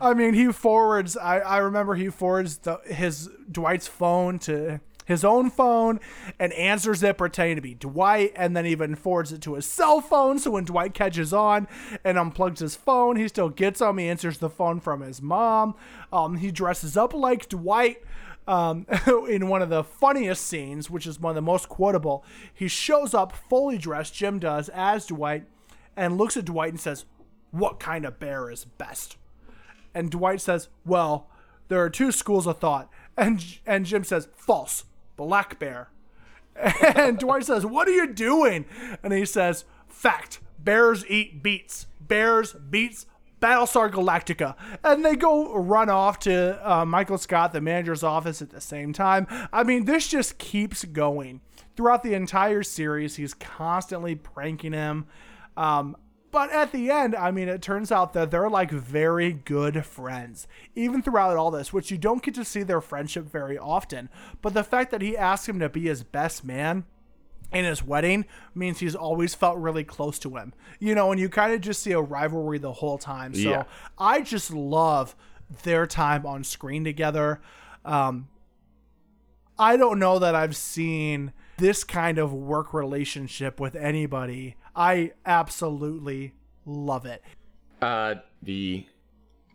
I mean, he forwards. I, I remember he forwards the, his Dwight's phone to his own phone and answers it pretending to be Dwight, and then even forwards it to his cell phone. So when Dwight catches on and unplugs his phone, he still gets him. He answers the phone from his mom. Um, he dresses up like Dwight. Um, in one of the funniest scenes, which is one of the most quotable, he shows up fully dressed, Jim does, as Dwight, and looks at Dwight and says, What kind of bear is best? And Dwight says, "Well, there are two schools of thought." And and Jim says, "False. Black bear." And Dwight says, "What are you doing?" And he says, "Fact. Bears eat beets. Bears beets Battlestar Galactica." And they go run off to uh, Michael Scott, the manager's office, at the same time. I mean, this just keeps going throughout the entire series. He's constantly pranking him. Um, but at the end, I mean, it turns out that they're like very good friends, even throughout all this, which you don't get to see their friendship very often. But the fact that he asked him to be his best man in his wedding means he's always felt really close to him. You know, and you kind of just see a rivalry the whole time. So Yeah. I just love their time on screen together. Um, I don't know that I've seen this kind of work relationship with anybody. I absolutely love it. Uh, the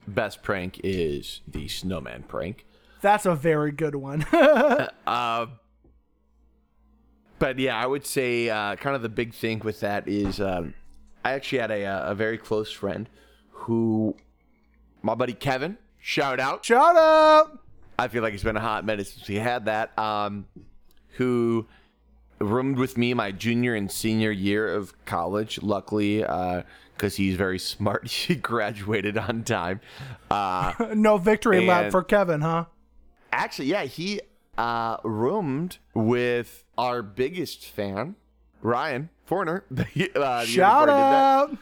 best prank is the snowman prank. That's a very good one. But yeah, I would say uh, kind of the big thing with that is um, I actually had a, uh, a very close friend who, my buddy Kevin, shout out. Shout out! I feel like it's been a hot minute since he had that. Um, who roomed with me my junior and senior year of college. Luckily, because he's very smart, he graduated on time. Uh, No victory lap for Kevin, huh? actually, yeah, he uh, roomed with our biggest fan, Ryan Forner. the Shout before I did that. out!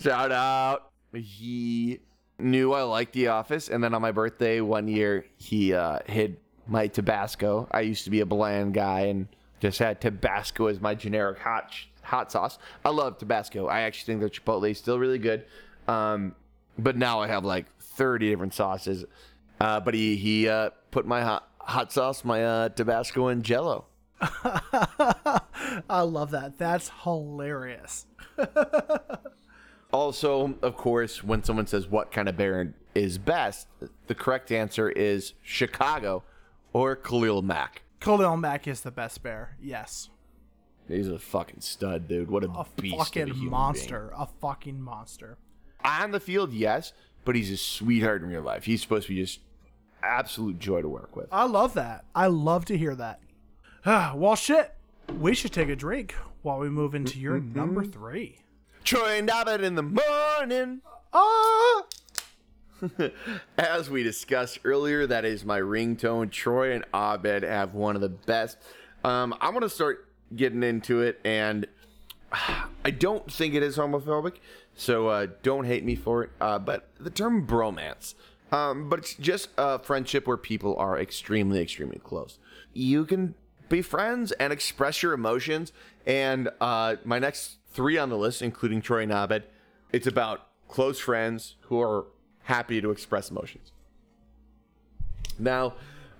Shout out. He knew I liked The Office, and then on my birthday one year, he uh, hid my Tabasco. I used to be a bland guy and just had Tabasco as my generic hot hot sauce. I love Tabasco. I actually think their Chipotle is still really good. Um, but now I have like 30 different sauces. Uh, but he he uh, put my hot hot sauce, my uh, Tabasco in Jello. I love that. That's hilarious. Also, of course, when someone says what kind of bear is best, the correct answer is Chicago or Khalil Mack. Khalil Mack is the best bear. Yes. He's a fucking stud, dude. What a, A beast fucking a monster. A fucking monster. On the field, yes, but he's a sweetheart in real life. He's supposed to be just absolute joy to work with. I love that. I love to hear that. well, shit. We should take a drink while we move into your Mm-hmm. number three. Troy and Abed in the morning. Ah! As we discussed earlier, that is my ringtone. Troy and Abed have one of the best. Um, I'm going to start getting into it, and I don't think it is homophobic, so uh, don't hate me for it. Uh, but the term bromance, um, but it's just a friendship where people are extremely, extremely close. You can be friends and express your emotions. And uh, my next three on the list, including Troy and Abed, it's about close friends who are happy to express emotions. Now,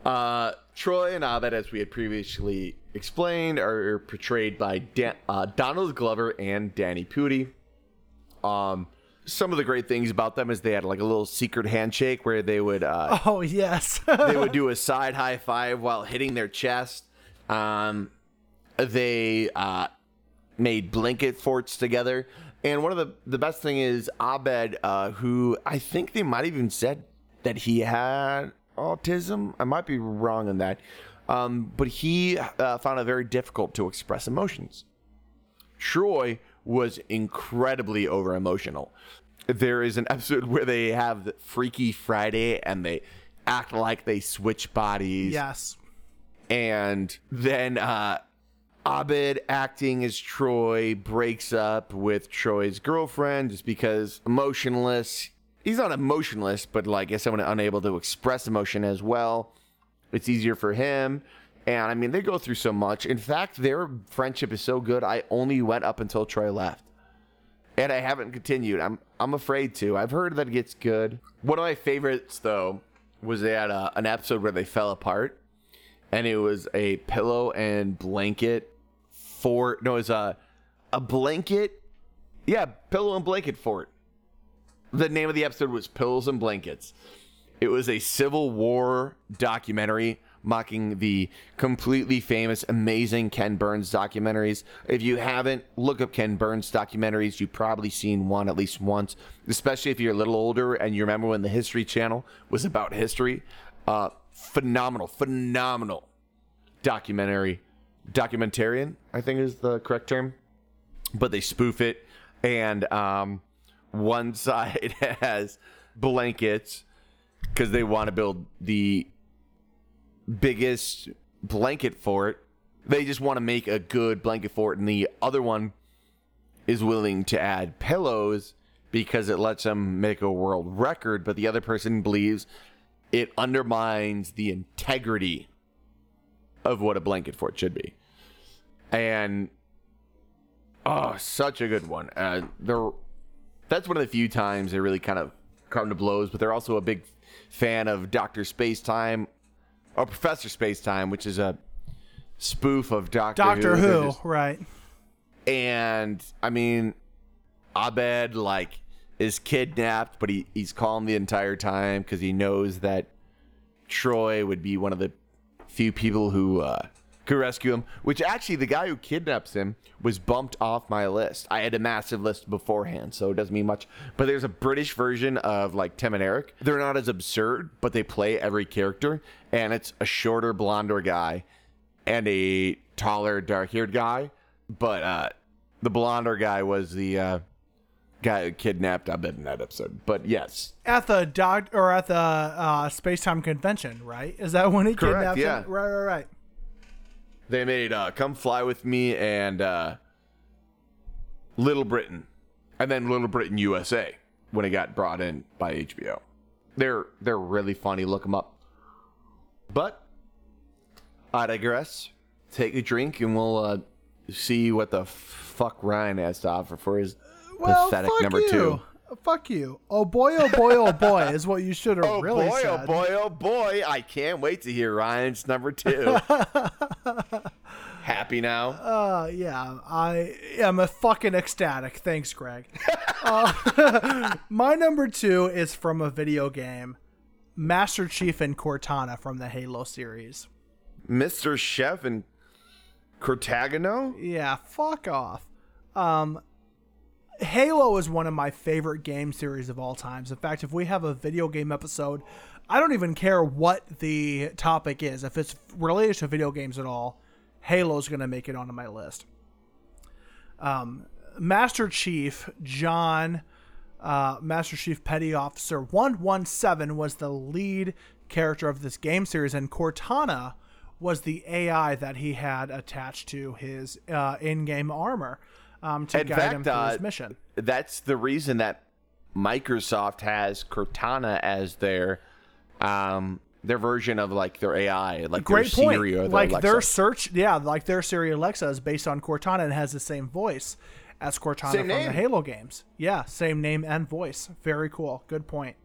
uh, Troy and Abed, as we had previously explained, are portrayed by Dan- uh, Donald Glover and Danny Pudi. Um, some of the great things about them is they had like a little secret handshake where they would uh, Oh, yes. they would do a side high five while hitting their chest. Um, they uh, made blanket forts together. And one of the, the best thing is Abed, uh, who I think they might have even said that he had autism. I might be wrong on that. Um, but he uh, found it very difficult to express emotions. Troy was incredibly over emotional. There is an episode where they have the Freaky Friday and they act like they switch bodies. yes. And then uh, Abed, acting as Troy, breaks up with Troy's girlfriend just because emotionless. He's not emotionless, but like as someone unable to express emotion as well, it's easier for him. And I mean, they go through so much. In fact, their friendship is so good. I only went up until Troy left, and I haven't continued. I'm I'm afraid to. I've heard that it gets good. One of my favorites though was they uh, had a, an episode where they fell apart, and it was a pillow and blanket fort. No, it was a a blanket. Yeah, pillow and blanket fort. The name of the episode was Pillows and Blankets. It was a Civil War documentary mocking the completely famous, amazing Ken Burns documentaries. If you haven't, look up Ken Burns documentaries. You've probably seen one at least once, especially if you're a little older and you remember when the History Channel was about history. Uh, phenomenal, phenomenal documentary. Documentarian, I think is the correct term. But they spoof it, and um, one side has blankets because they want to build the biggest blanket fort. They just want to make a good blanket fort, and the other one is willing to add pillows because it lets them make a world record. But the other person believes it undermines the integrity of what a blanket fort should be. And oh, such a good one. Uh, they're that's one of the few times they really kind of come to blows. But they're also a big fan of Doctor Space Time or Professor Space Time, which is a spoof of Doctor Doctor Who. Who, just- right. and I mean, Abed like is kidnapped, but he, he's calm the entire time because he knows that Troy would be one of the few people who uh, could rescue him. Which actually, the guy who kidnaps him was bumped off my list. I had a massive list beforehand, so it doesn't mean much. But there's a British version of like Tim and Eric. They're not as absurd, but they play every character, and it's a shorter, blonder guy and a taller, dark-haired guy. But uh, the blonder guy was the uh, guy who kidnapped Abed in that episode. But yes, At the doc or at the uh, space time convention, right? Is that when he Correct, kidnapped yeah. him? Right, right, right. They made uh, "Come Fly with Me" and uh, Little Britain, and then Little Britain USA when it got brought in by HBO. They're they're really funny. Look them up. But I digress. Take a drink and we'll uh, see what the fuck Ryan has to offer for his Well, pathetic number you. two. Fuck you. Oh boy, oh boy, oh boy is what you should have Oh really boy, said. oh boy, oh boy. I can't wait to hear Ryan's number two. Happy now? Uh, yeah, I am a fucking ecstatic. Thanks, Greg. uh, my number two is from a video game, Master Chief and Cortana from the Halo series. Mr. Chef and Cortagano? Yeah, fuck off. Um, Halo is one of my favorite game series of all times. In fact, if we have a video game episode, I don't even care what the topic is. If it's related to video games at all, Halo's going to make it onto my list. Um, Master Chief John, uh, Master Chief Petty Officer 117 was the lead character of this game series, and Cortana was the AI that he had attached to his uh, in-game armor um, to In guide fact, him through uh, his mission. That's the reason that Microsoft has Cortana as their um their version of like their AI, like Great their point. Siri or their like Alexa. their search, yeah, like their Siri Alexa is based on Cortana and has the same voice as Cortana Same from name. the Halo games. Yeah, same name and voice. Very cool. Good point.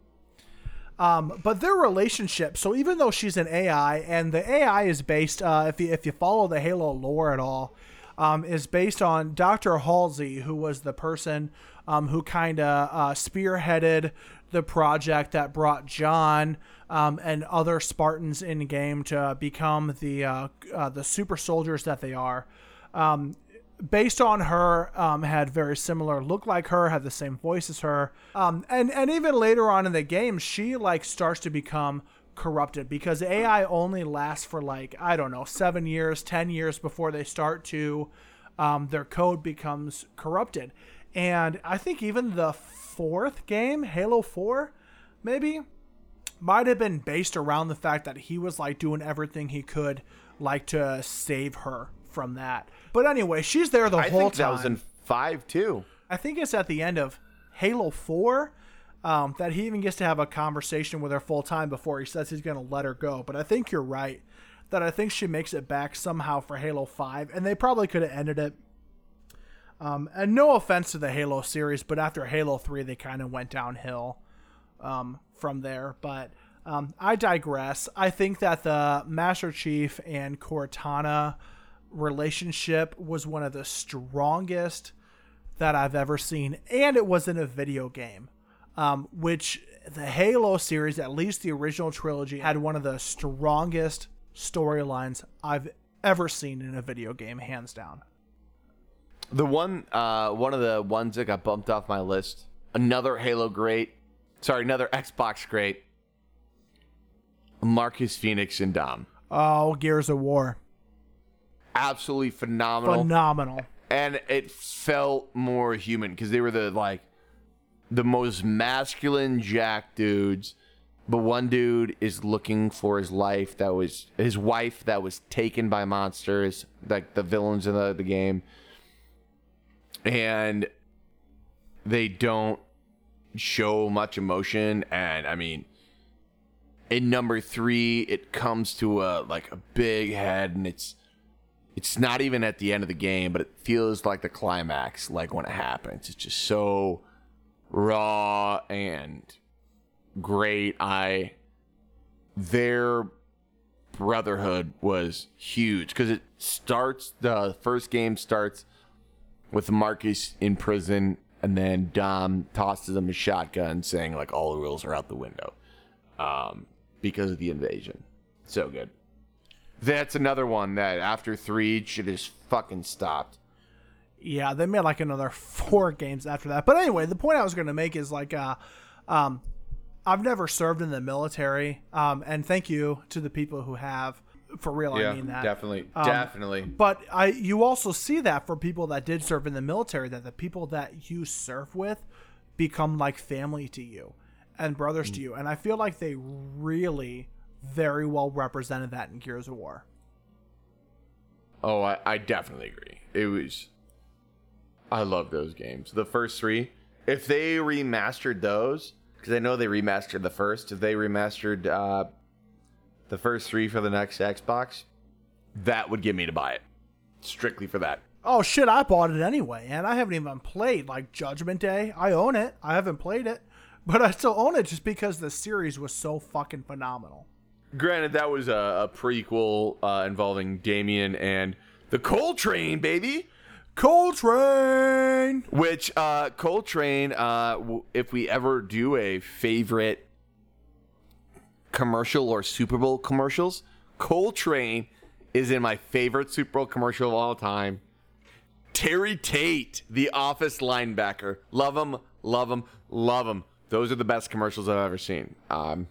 Um, but their relationship. So even though she's an AI, and the AI is based, uh, if you if you follow the Halo lore at all, um, is based on Dr. Halsey, who was the person um, who kind of uh, spearheaded the project that brought John um, and other Spartans in game to become the uh, uh, the super soldiers that they are. Um, based on her, um, had very similar look like her, had the same voice as her, um, and and even later on in the game, she like starts to become corrupted because AI only lasts for like I don't know seven years, ten years before they start to um, their code becomes corrupted, and I think even the fourth game, Halo Four, maybe might have been based around the fact that he was like doing everything he could like to save her from that. But anyway, she's there the I whole think time. that was in five too. I think it's at the end of Halo 4 um, that he even gets to have a conversation with her full time before he says he's going to let her go. But I think you're right that I think she makes it back somehow for Halo 5, and they probably could have ended it. Um, and no offense to the Halo series, but after Halo 3, they kind of went downhill um, from there. But um, I digress. I think that the Master Chief and Cortana relationship was one of the strongest that I've ever seen, and it was in a video game. Um, which the Halo series, at least the original trilogy, had one of the strongest storylines I've ever seen in a video game, hands down. The one, uh, one of the ones that got bumped off my list. Another Halo great. Sorry, another Xbox great. Marcus Phoenix and Dom. Oh, Gears of War. Absolutely phenomenal. Phenomenal. and it felt more human because they were the like the most masculine jack dudes but one dude is looking for his life that was his wife that was taken by monsters like the villains in the, the game and they don't show much emotion and i mean in number three it comes to a like a big head and it's it's not even at the end of the game, but it feels like the climax, like when it happens. It's just so raw and great. I their brotherhood was huge because it starts the first game starts with Marcus in prison, and then Dom tosses him a shotgun, saying like all the rules are out the window, um, because of the invasion. So good. That's another one that after three should have fucking stopped. Yeah, they made like another four games after that. But anyway, the point I was going to make is like, uh, um, I've never served in the military, um, and thank you to the people who have. For real, I mean that. definitely, Um, definitely. But I, you also see that for people that did serve in the military, that the people that you serve with become like family to you and brothers to you, and I feel like they really very well represented that in Gears of War. Oh, I, I definitely agree. It was. I love those games. The first three. If they remastered those, because I know they remastered the first. If they remastered uh, the first three for the next Xbox, that would get me to buy it. Strictly for that. Oh shit, I bought it anyway, and I haven't even played like Judgment Day. I own it. I haven't played it, but I still own it just because the series was so fucking phenomenal. Granted, that was a, a prequel uh, involving Damien and the Cole Train, baby. Cole Train. Which uh, Cole Train, uh, w- if we ever do a favorite commercial or Super Bowl commercials, Cole Train is in my favorite Super Bowl commercial of all time. Terry Tate, the office linebacker. Love him, love him, love him. Those are the best commercials I've ever seen. Um,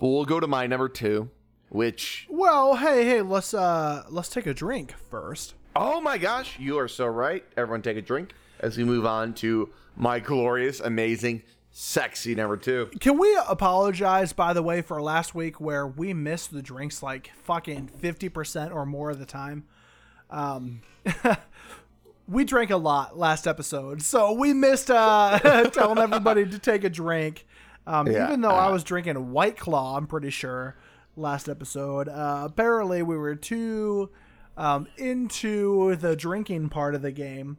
but we'll go to my number two, which Well, hey, hey, let's uh let's take a drink first. Oh my gosh, you are so right. Everyone take a drink as we move on to my glorious, amazing, sexy number two. Can we apologize by the way for last week where we missed the drinks like fucking 50% or more of the time? Um we drank a lot last episode, so we missed uh telling everybody to take a drink. Um, Yeah, even though I uh, was drinking White Claw, I'm pretty sure last episode. Uh, apparently, we were too um, into the drinking part of the game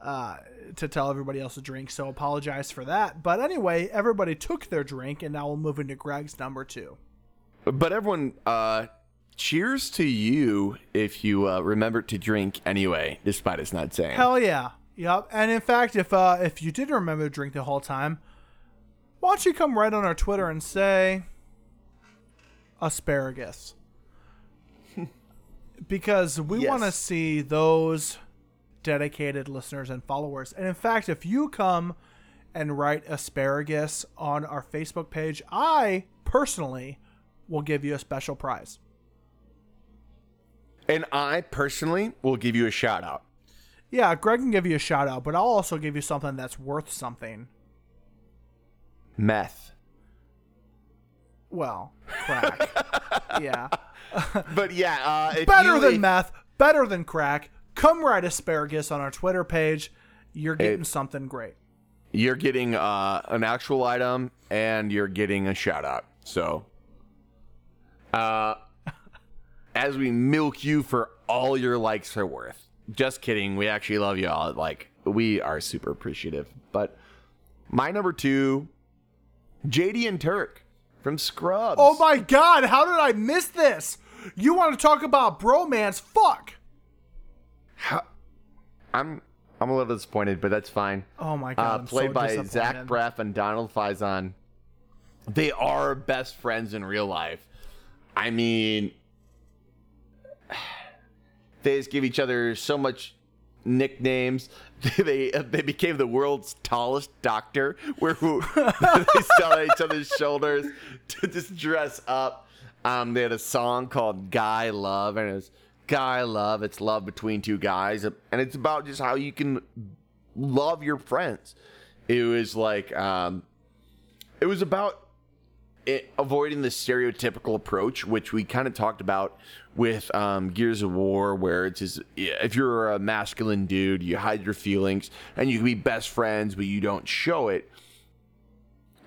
uh, to tell everybody else to drink. So apologize for that. But anyway, everybody took their drink, and now we'll move into Greg's number two. But everyone, uh, cheers to you if you uh, remember to drink anyway, despite us not saying. Hell yeah, yep. And in fact, if uh, if you didn't remember to drink the whole time, why don't you come right on our Twitter and say asparagus? Because we Yes. want to see those dedicated listeners and followers. And in fact, if you come and write asparagus on our Facebook page, I personally will give you a special prize. And I personally will give you a shout out. Yeah, Greg can give you a shout out, but I'll also give you something that's worth something. Meth. Well, crack. yeah. But yeah, uh, Better you- than meth, better than crack. Come write asparagus on our Twitter page. You're getting It- something great. You're getting uh, an actual item and you're getting a shout out. So, uh, as we milk you for all your likes are worth. Just kidding. We actually love you all. Like, we are super appreciative. But my number two, JD and Turk from Scrubs. Oh my god, how did I miss this? You want to talk about bromance? Fuck. How- I'm I'm a little disappointed, but that's fine. Oh my god. uh, played so by Zach. Braff and Donald Faison. They are best friends in real life. I mean, they just give each other so much nicknames. They they became the world's tallest doctor, where who, they stood on each other's shoulders to just dress up. Um, they had a song called "Guy Love," and it was "Guy Love." It's love between two guys, and it's about just how you can love your friends. It was like um, it was about it, avoiding the stereotypical approach, which we kind of talked about with um, Gears of War, where it's just, if you're a masculine dude, you hide your feelings, and you can be best friends, but you don't show it.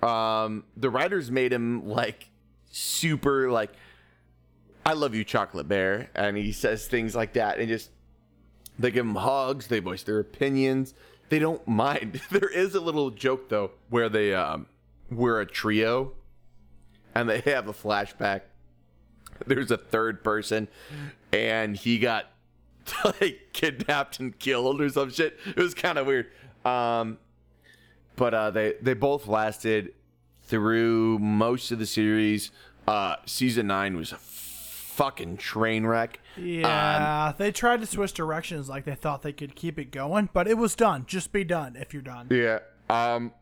Um, the writers made him like super like, "I love you, chocolate bear," and he says things like that, and just they give him hugs, they voice their opinions, they don't mind. There is a little joke though where they um, we're a trio and they have a flashback. There's a third person, and he got like kidnapped and killed or some shit. It was kind of weird. Um, but uh, they they both lasted through most of the series. Uh, season nine was a fucking train wreck. Yeah, they tried to switch directions like they thought they could keep it going, but it was done. Just be done if you're done. Yeah. Um,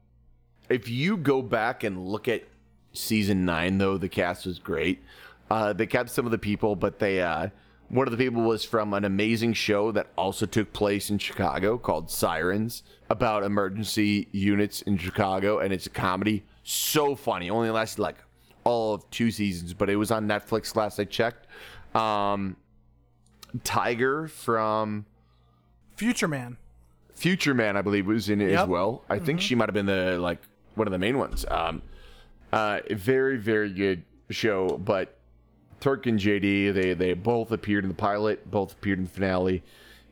if you go back and look at season nine, though, the cast was great. Uh, they kept some of the people, but they uh, one of the people was from an amazing show that also took place in Chicago called Sirens about emergency units in Chicago, and it's a comedy. So funny. Only lasted like all of two seasons, but it was on Netflix last I checked. Um, Tiger from Future Man. Future Man, I believe, was in it as well. I think she might have been the like one of the main ones. Um, uh, very very good show, but Turk and JD, they they both appeared in the pilot, both appeared in the finale,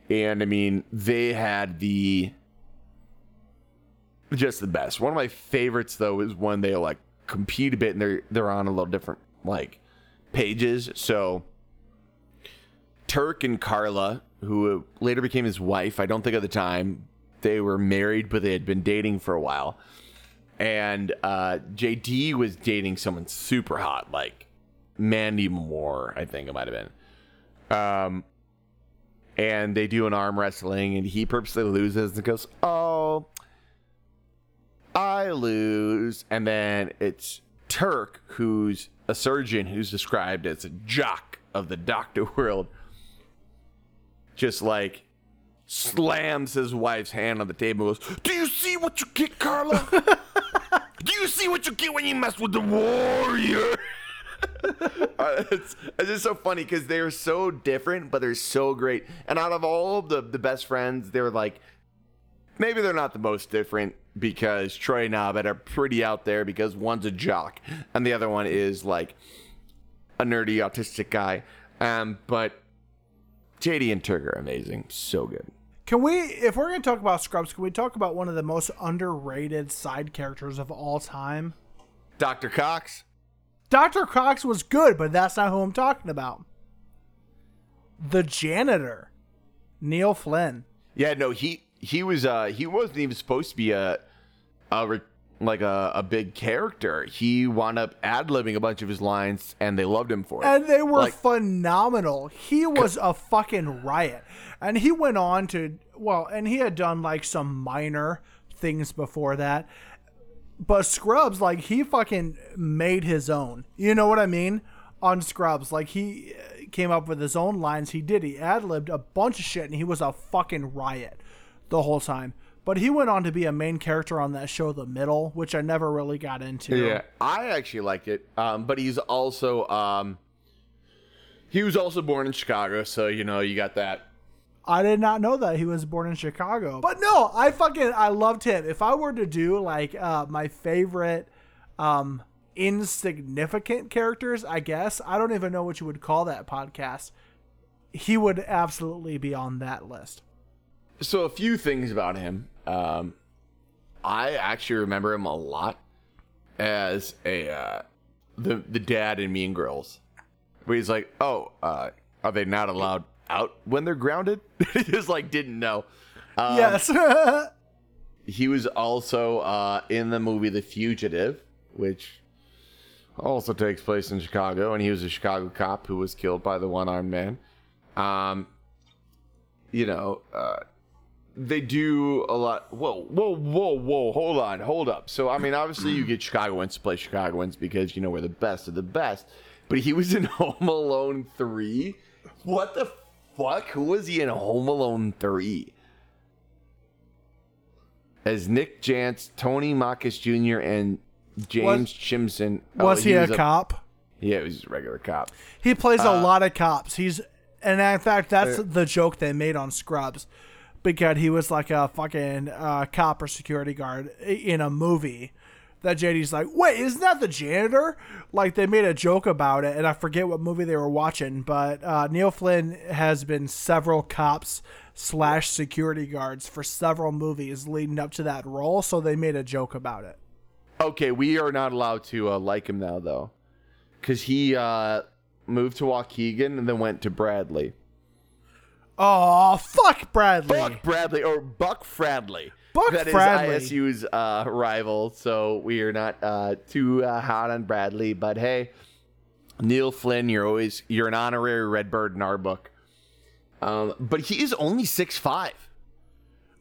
and I mean they had the just the best. One of my favorites though is when they like compete a bit and they're they're on a little different like pages. So Turk and Carla, who later became his wife, I don't think at the time they were married, but they had been dating for a while. And uh, JD was dating someone super hot, like Mandy Moore, I think it might have been. Um, and they do an arm wrestling, and he purposely loses and goes, "Oh, I lose." And then it's Turk, who's a surgeon, who's described as a jock of the doctor world, just like slams his wife's hand on the table and goes, Do you see what you get, Carla? Do you see what you get when you mess with the warrior? Uh, it's, it's just so funny because they're so different, but they're so great. And out of all the, the best friends, they're like, maybe they're not the most different because Troy and Abed are pretty out there because one's a jock and the other one is like a nerdy autistic guy. Um, but JD and Turk are amazing. So good. Can we, if we're going to talk about Scrubs, can we talk about one of the most underrated side characters of all time? Dr. Cox? Dr. Cox was good, but that's not who I'm talking about. The janitor, Neil Flynn. Yeah, no, he he was uh he wasn't even supposed to be a a re- like a, a big character. He wound up ad libbing a bunch of his lines, and they loved him for it. And they were Like- phenomenal. He was a fucking riot. And he went on to, well, and he had done like some minor things before that. But Scrubs, like, he fucking made his own. You know what I mean? On Scrubs. Like, he uh, came up with his own lines. He did. He ad libbed a bunch of shit, and he was a fucking riot the whole time. But he went on to be a main character on that show, The Middle, which I never really got into. Yeah, I actually liked it. Um, but he's also um, he was also born in Chicago, so you know you got that. I did not know that he was born in Chicago. But no, I fucking I loved him. If I were to do like uh my favorite um insignificant characters, I guess, I don't even know what you would call that podcast. He would absolutely be on that list. So a few things about him. Um, I actually remember him a lot as a uh, the the dad in Mean Girls, where he's like, "Oh, uh, are they not allowed out when they're grounded?" he just like didn't know. Um, yes. He was also uh, in the movie The Fugitive, which also takes place in Chicago, and he was a Chicago cop who was killed by the one armed man. Um, you know, uh, they do a lot. Whoa, whoa, whoa, whoa! Hold on, hold up. So, I mean, obviously, you get Chicagoans to play Chicagoans because you know we're the best of the best. But he was in Home Alone three. What the fuck? Who was he in Home Alone three? as Nick Jantz, Tony Marcus Jr., and James Chimson. Oh, was he, a was cop? Yeah, he was a regular cop. He plays Uh, a lot of cops. He's and in fact that's the joke they made on Scrubs because he was like a fucking uh, cop or security guard in a movie. That JD's like, wait, isn't that the janitor? Like they made a joke about it, and I forget what movie they were watching. But uh, Neil Flynn has been several cops slash security guards for several movies leading up to that role, so they made a joke about it. Okay, we are not allowed to uh, like him now, though, because he uh, moved to Waukegan and then went to Bradley. Oh fuck Bradley! Buck Bradley or Buck Fradley. Buck That is Fradley. ISU's uh, rival, so we are not uh, too uh, hot on Bradley. But hey, Neil Flynn, you're always you're an honorary Redbird in our book. Um, but he is only six five.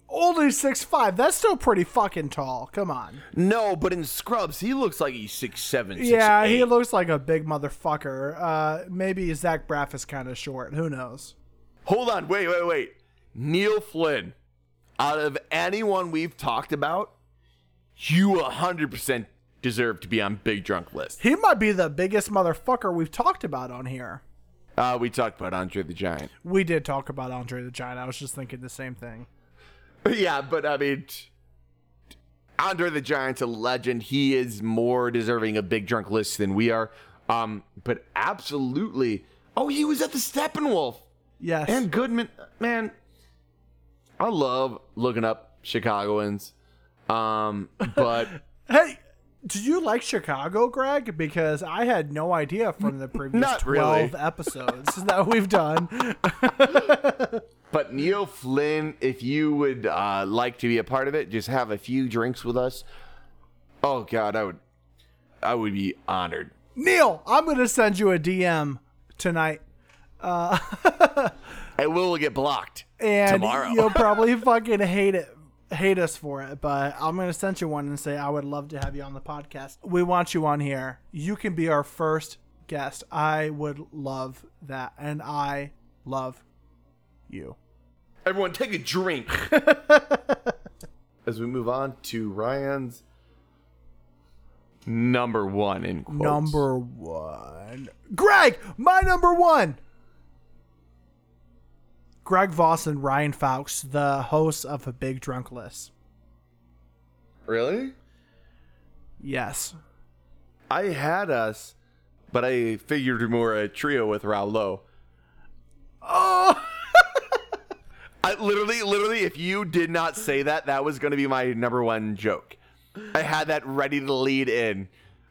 Only six five. That's still pretty fucking tall. Come on. No, but in Scrubs, he looks like he's six seven. Six, yeah, he looks like a big motherfucker. Uh, maybe Zach Braff is kind of short. Who knows? Hold on, wait, wait, wait. Neil Flynn, out of anyone we've talked about, you 100% deserve to be on Big Drunk list. He might be the biggest motherfucker we've talked about on here. Uh, we talked about Andre the Giant. We did talk about Andre the Giant. I was just thinking the same thing. yeah, but I mean, Andre the Giant's a legend. He is more deserving of Big Drunk list than we are. Um, but absolutely. Oh, he was at the Steppenwolf. Yes. And Goodman, man, I love looking up Chicagoans. Um, but hey, do you like Chicago, Greg? Because I had no idea from the previous Not really. 12 episodes that we've done. but Neil Flynn, if you would uh, like to be a part of it, just have a few drinks with us. Oh God, I would, I would be honored. Neil, I'm going to send you a DM tonight. Uh, I will get blocked and tomorrow. you'll probably fucking hate it hate us for it but i'm gonna send you one and say i would love to have you on the podcast we want you on here you can be our first guest i would love that and i love you Everyone, take a drink. As we move on to Ryan's number one in quotes. number one greg my number one greg voss and ryan fawkes the hosts of a big drunk list Really? yes I had us, but I figured more a trio with Raul Lowe. oh I literally, literally, if you did not say that, that was going to be my number one joke. I had that ready to lead in.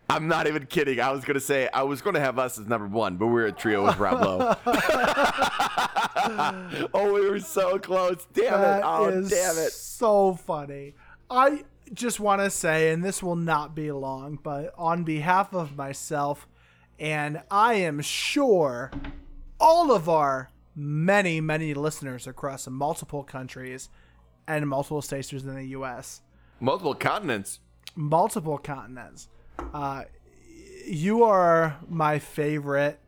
I'm not even kidding. I was going to say I was going to have us as number one, but we're a trio with Raul Lowe. oh, we were so close. Damn it. That Oh, is damn it. So funny. I just want to say, and this will not be long, but on behalf of myself, and I am sure all of our many, many listeners across multiple countries and multiple states in the U.S., Multiple continents. multiple continents, uh, you are my favorite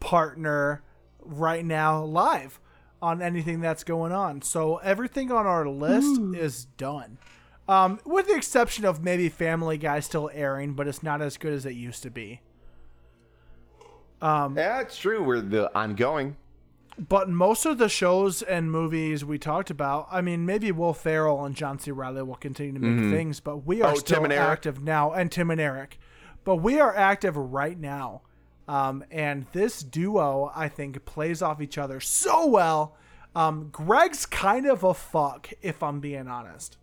partner right now live on anything that's going on. So everything on our list is done. Um, with the exception of maybe Family Guy still airing, but it's not as good as it used to be. Yeah, it's true. We're the ongoing. But most of the shows and movies we talked about, I mean, maybe Will Ferrell and John C. Reilly will continue to make things, but we are Oh, still Tim and Eric. active now, and Tim and Eric. But we are active right now. Um, and this duo, I think, plays off each other so well. Um, Greg's kind of a fuck, if I'm being honest.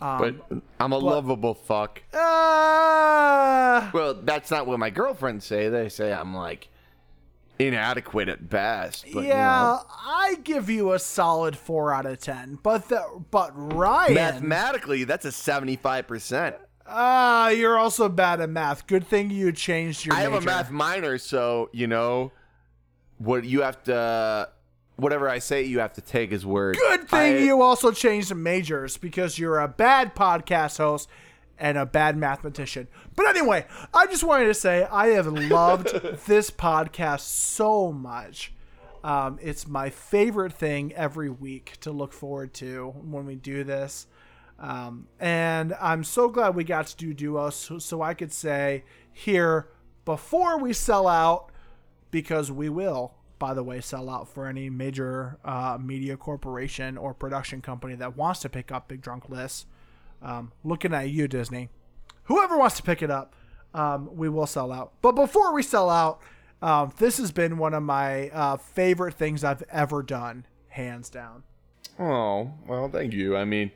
but I'm a lovable fuck. Uh, Well, that's not what my girlfriends say. They say I'm like inadequate at best. But, you yeah, know, I give you a solid four out of ten. But the but Ryan, mathematically, that's a 75%. Ah, you're also bad at math. Good thing you changed your I have a math minor, so, you know, what you have to, whatever I say, you have to take his word. Good thing I- you also changed majors because you're a bad podcast host and a bad mathematician. But anyway, I just wanted to say I have loved this podcast so much. Um, it's my favorite thing every week to look forward to when we do this. Um, and I'm so glad we got to do duos so, so I could say here before we sell out, because we will, by the way, sell out for any major uh, media corporation or production company that wants to pick up Big Drunk Lists. Um, looking at you, Disney. Whoever wants to pick it up, um, we will sell out. But before we sell out, um, this has been one of my uh, favorite things I've ever done, hands down. Oh, well, thank you. I mean,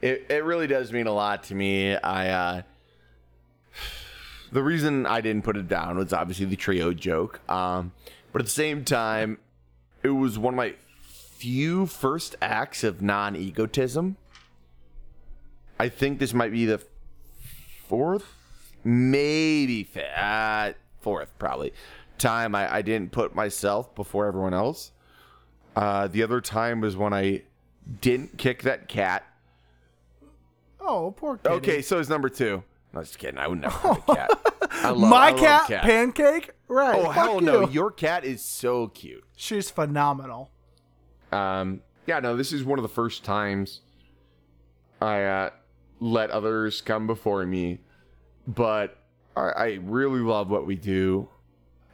it, it really does mean a lot to me. I, uh, the reason I didn't put it down was obviously the trio joke. Um, but at the same time, it was one of my few first acts of non egotism. I think this might be the fourth, maybe fifth, uh, fourth probably time I, I didn't put myself before everyone else. Uh, the other time was when I didn't kick that cat. Oh, poor kitty. Okay, so it's number two. No, just kidding. I would never have a cat. I love, I My love cat, cats. Pancake? Right. Oh hell no! Your cat is so cute. She's phenomenal. Um, yeah, no, this is one of the first times I uh, let others come before me, but I, really love what we do.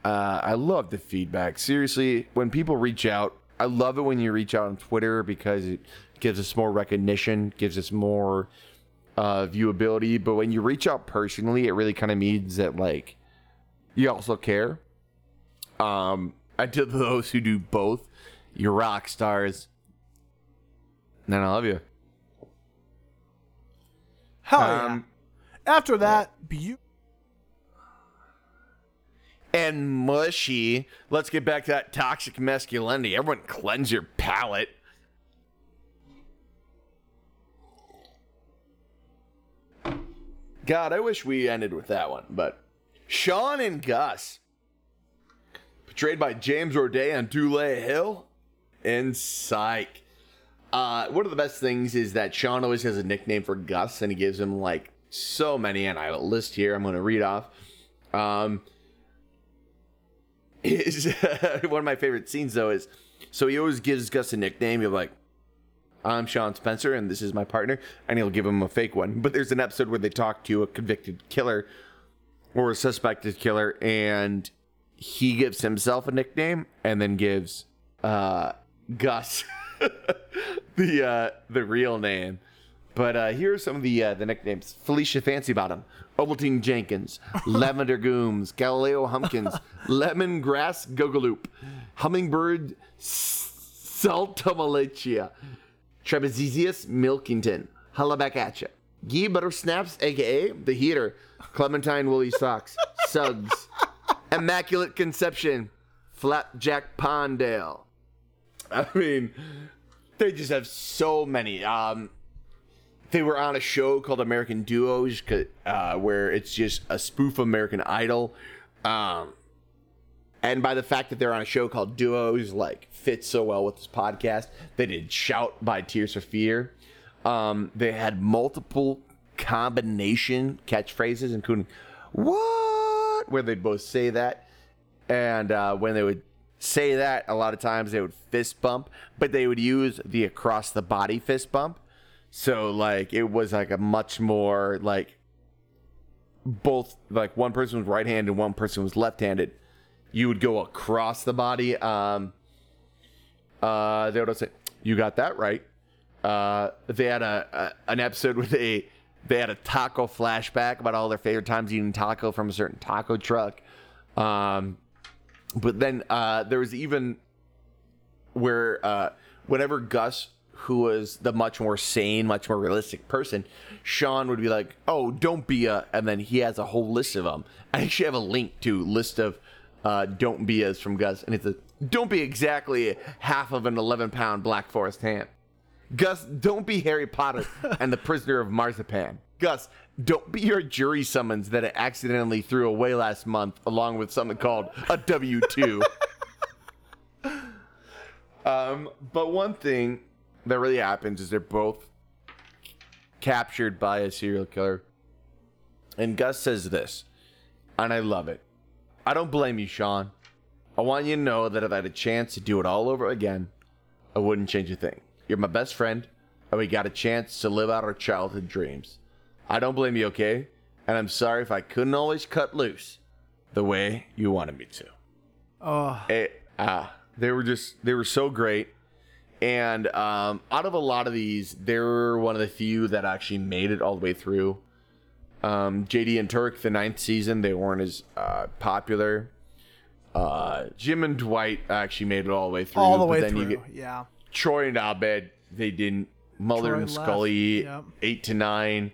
Uh, I love the feedback. Seriously, when people reach out, I love it when you reach out on Twitter because it gives us more recognition, gives us more uh, viewability. But when you reach out personally, it really kind of means that like you also care. Um, and to those who do both, you're rock stars. And I love you. Hell Um, yeah. After that, beautiful. and mushy. Let's get back to that toxic masculinity. Everyone cleanse your palate. God, I wish we ended with that one, but Sean and Gus, portrayed by James Roday and Dule Hill, and Psych. Uh, one of the best things is that Sean always has a nickname for Gus, and he gives him like so many, and I have a list here. I'm going to read off. Um, is one of my favorite scenes though is so he always gives Gus a nickname. You're like, I'm Sean Spencer and this is my partner, and he'll give him a fake one. But there's an episode where they talk to a convicted killer or a suspected killer, and he gives himself a nickname and then gives uh, Gus the uh, the real name. But uh, here are some of the uh, the nicknames: Felicia Fancybottom, Ovaltine Jenkins, Lavender Gooms, Galileo Humpkins, Lemongrass Gogulope, Hummingbird Saltalamacchia, Trapezius Milkington, Holla back at ya. Gee Butter Snaps, aka The Heater, Clementine Woolly Socks, Suggs, Immaculate Conception, Flapjack Pondale. I mean, they just have so many. Um, they were on a show called American Duos, uh, where it's just a spoof of American Idol. Um, and by the fact that they're on a show called Duos, like fits so well with this podcast, they did "Shout" by Tears for Fear. Um, they had multiple combination catchphrases, including "What," where they'd both say that, and uh, when they would say that, a lot of times they would fist bump, but they would use the across the body fist bump. So like it was like a much more like both like one person was right handed and one person was left handed. You would go across the body. Um uh they would say, You got that right. Uh they had a, a an episode with a they had a taco flashback about all their favorite times eating taco from a certain taco truck. Um but then uh there was even where uh whenever Gus who was the much more sane, much more realistic person, Sean would be like, "Oh, don't be a," and then he has a whole list of them. I actually have a link to list of uh, "don't be as" from Gus, and it's a "don't be exactly half of an eleven pound Black Forest ham." Gus, don't be Harry Potter and the prisoner of marzipan. Gus, don't be your jury summons that I accidentally threw away last month, along with something called a W two. um, but one thing that really happens is they're both captured by a serial killer. And Gus says this, and I love it. I don't blame you, Sean. I want you to know that if I had a chance to do it all over again, I wouldn't change a thing. You're my best friend, and we got a chance to live out our childhood dreams. I don't blame you, okay? And I'm sorry if I couldn't always cut loose the way you wanted me to. Oh, It, ah, they were just they were so great. And um, out of a lot of these, they're one of the few that actually made it all the way through. Um, JD and Turk, the ninth season, they weren't as uh, popular. Uh, Jim and Dwight actually made it all the way through. all the but way then through. You get yeah. Troy and Abed, they didn't. Mulder Troy and Scully, yep. eight to nine.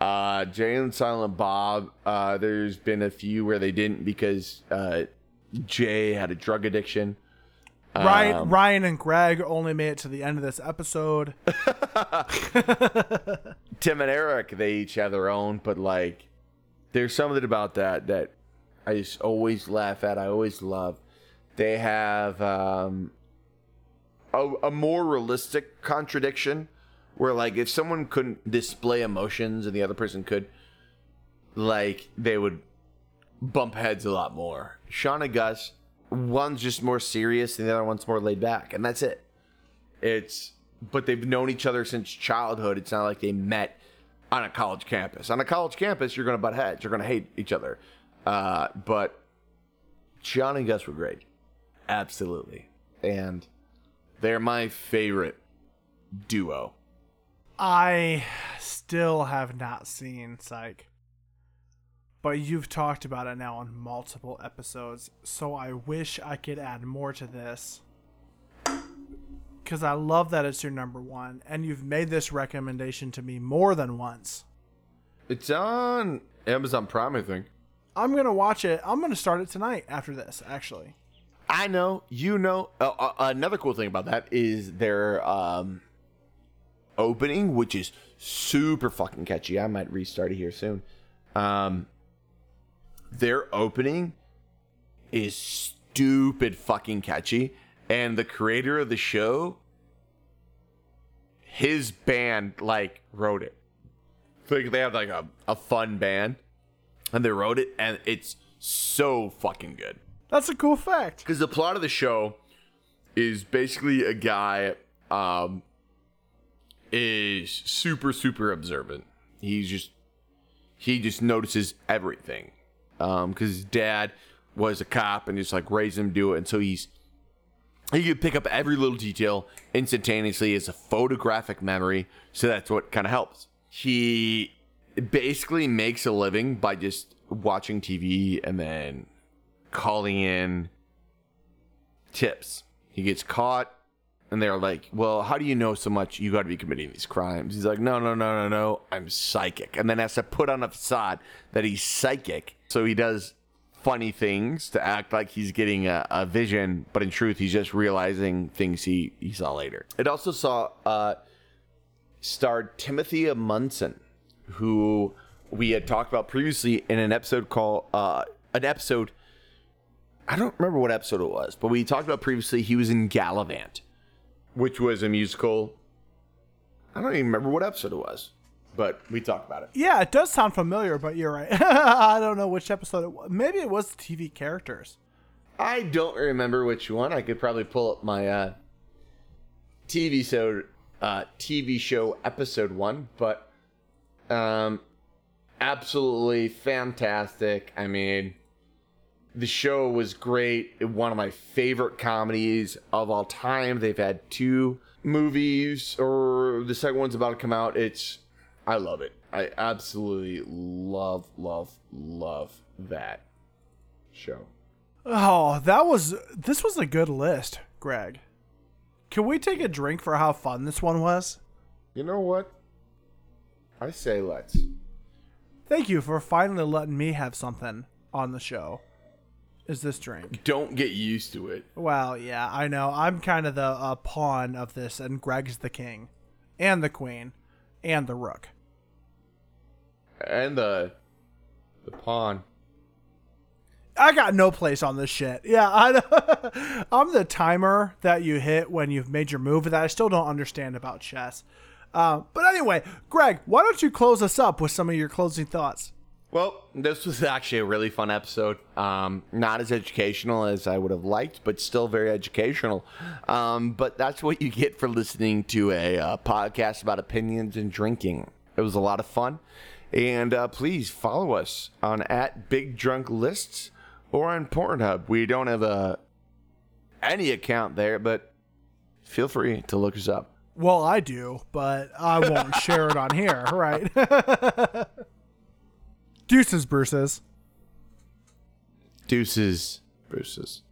Uh, Jay and Silent Bob, uh, there's been a few where they didn't because uh, Jay had a drug addiction. Ryan, Um, Ryan and Greg only made it to the end of this episode. Tim and Eric, they each have their own, but like, there's something about that that I just always laugh at. I always love. They have um, a, a more realistic contradiction where, like, if someone couldn't display emotions and the other person could, like, they would bump heads a lot more. Sean and Gus, one's just more serious and the other one's more laid back, and that's it. It's but they've known each other since childhood. It's not like they met on a college campus. On a college campus, you're gonna butt heads. You're gonna hate each other. Uh, but Sean and Gus were great, absolutely, and they're my favorite duo. I still have not seen Psych. but you've talked about it now on multiple episodes, so I wish I could add more to this. Because I love that it's your number one, and you've made this recommendation to me more than once. It's on Amazon Prime, I think. I'm going to watch it. I'm going to start it tonight after this, actually. I know, you know. Uh, uh, another cool thing about that is their um, opening, which is super fucking catchy. I might restart it here soon. Um, their opening is stupid fucking catchy, and the creator of the show, his band like wrote it. Like they have like a, a fun band, and they wrote it, and it's so fucking good. That's a cool fact. Because the plot of the show is basically a guy um, is super super observant. He's just he just notices everything. Um, because his dad was a cop and just like raised him to do it, and so he's he could pick up every little detail instantaneously as a photographic memory. So that's what kind of helps. He basically makes a living by just watching TV and then calling in tips. He gets caught, and they're like, "Well, how do you know so much? You got to be committing these crimes." He's like, "No, no, no, no, no. I'm psychic," and then has to put on a facade that he's psychic. So he does funny things to act like he's getting a, a vision, but in truth, he's just realizing things he he saw later. It also saw uh, starred Timothy Omundson, who we had talked about previously in an episode called uh, an episode. I don't remember what episode it was, but we talked about previously. He was in Galavant, which was a musical. I don't even remember what episode it was, but we talked about it. Yeah, it does sound familiar, but you're right. I don't know which episode it was. Maybe it was the TV characters. I don't remember which one. I could probably pull up my uh, TV show, uh, TV show episode one, but um, absolutely fantastic. I mean, the show was great. One of my favorite comedies of all time. They've had two movies, or the second one's about to come out. It's, I love it. I absolutely love, love, love that show. Oh, that was this was a good list, Greg. Can we take a drink for how fun this one was? You know what? I say let's. Thank you for finally letting me have something on the show. Is this drink? Don't get used to it. Well, yeah, I know. I'm kind of the uh, pawn of this, and Greg's the king, and the queen, and the rook. And the the pawn. I got no place on this shit. Yeah, I, I'm the timer that you hit when you've made your move that I still don't understand about chess. Uh, but anyway, Greg, why don't you close us up with some of your closing thoughts? Well, this was actually a really fun episode. Um, not as educational as I would have liked, but still very educational. Um, but that's what you get for listening to a uh, podcast about opinions and drinking. It was a lot of fun. And uh, please follow us on at Big Drunk Lists or on Pornhub. We don't have a any account there, but feel free to look us up. Well, I do, but I won't share it on here, right? Deuces, Bruces. Deuces, Bruces.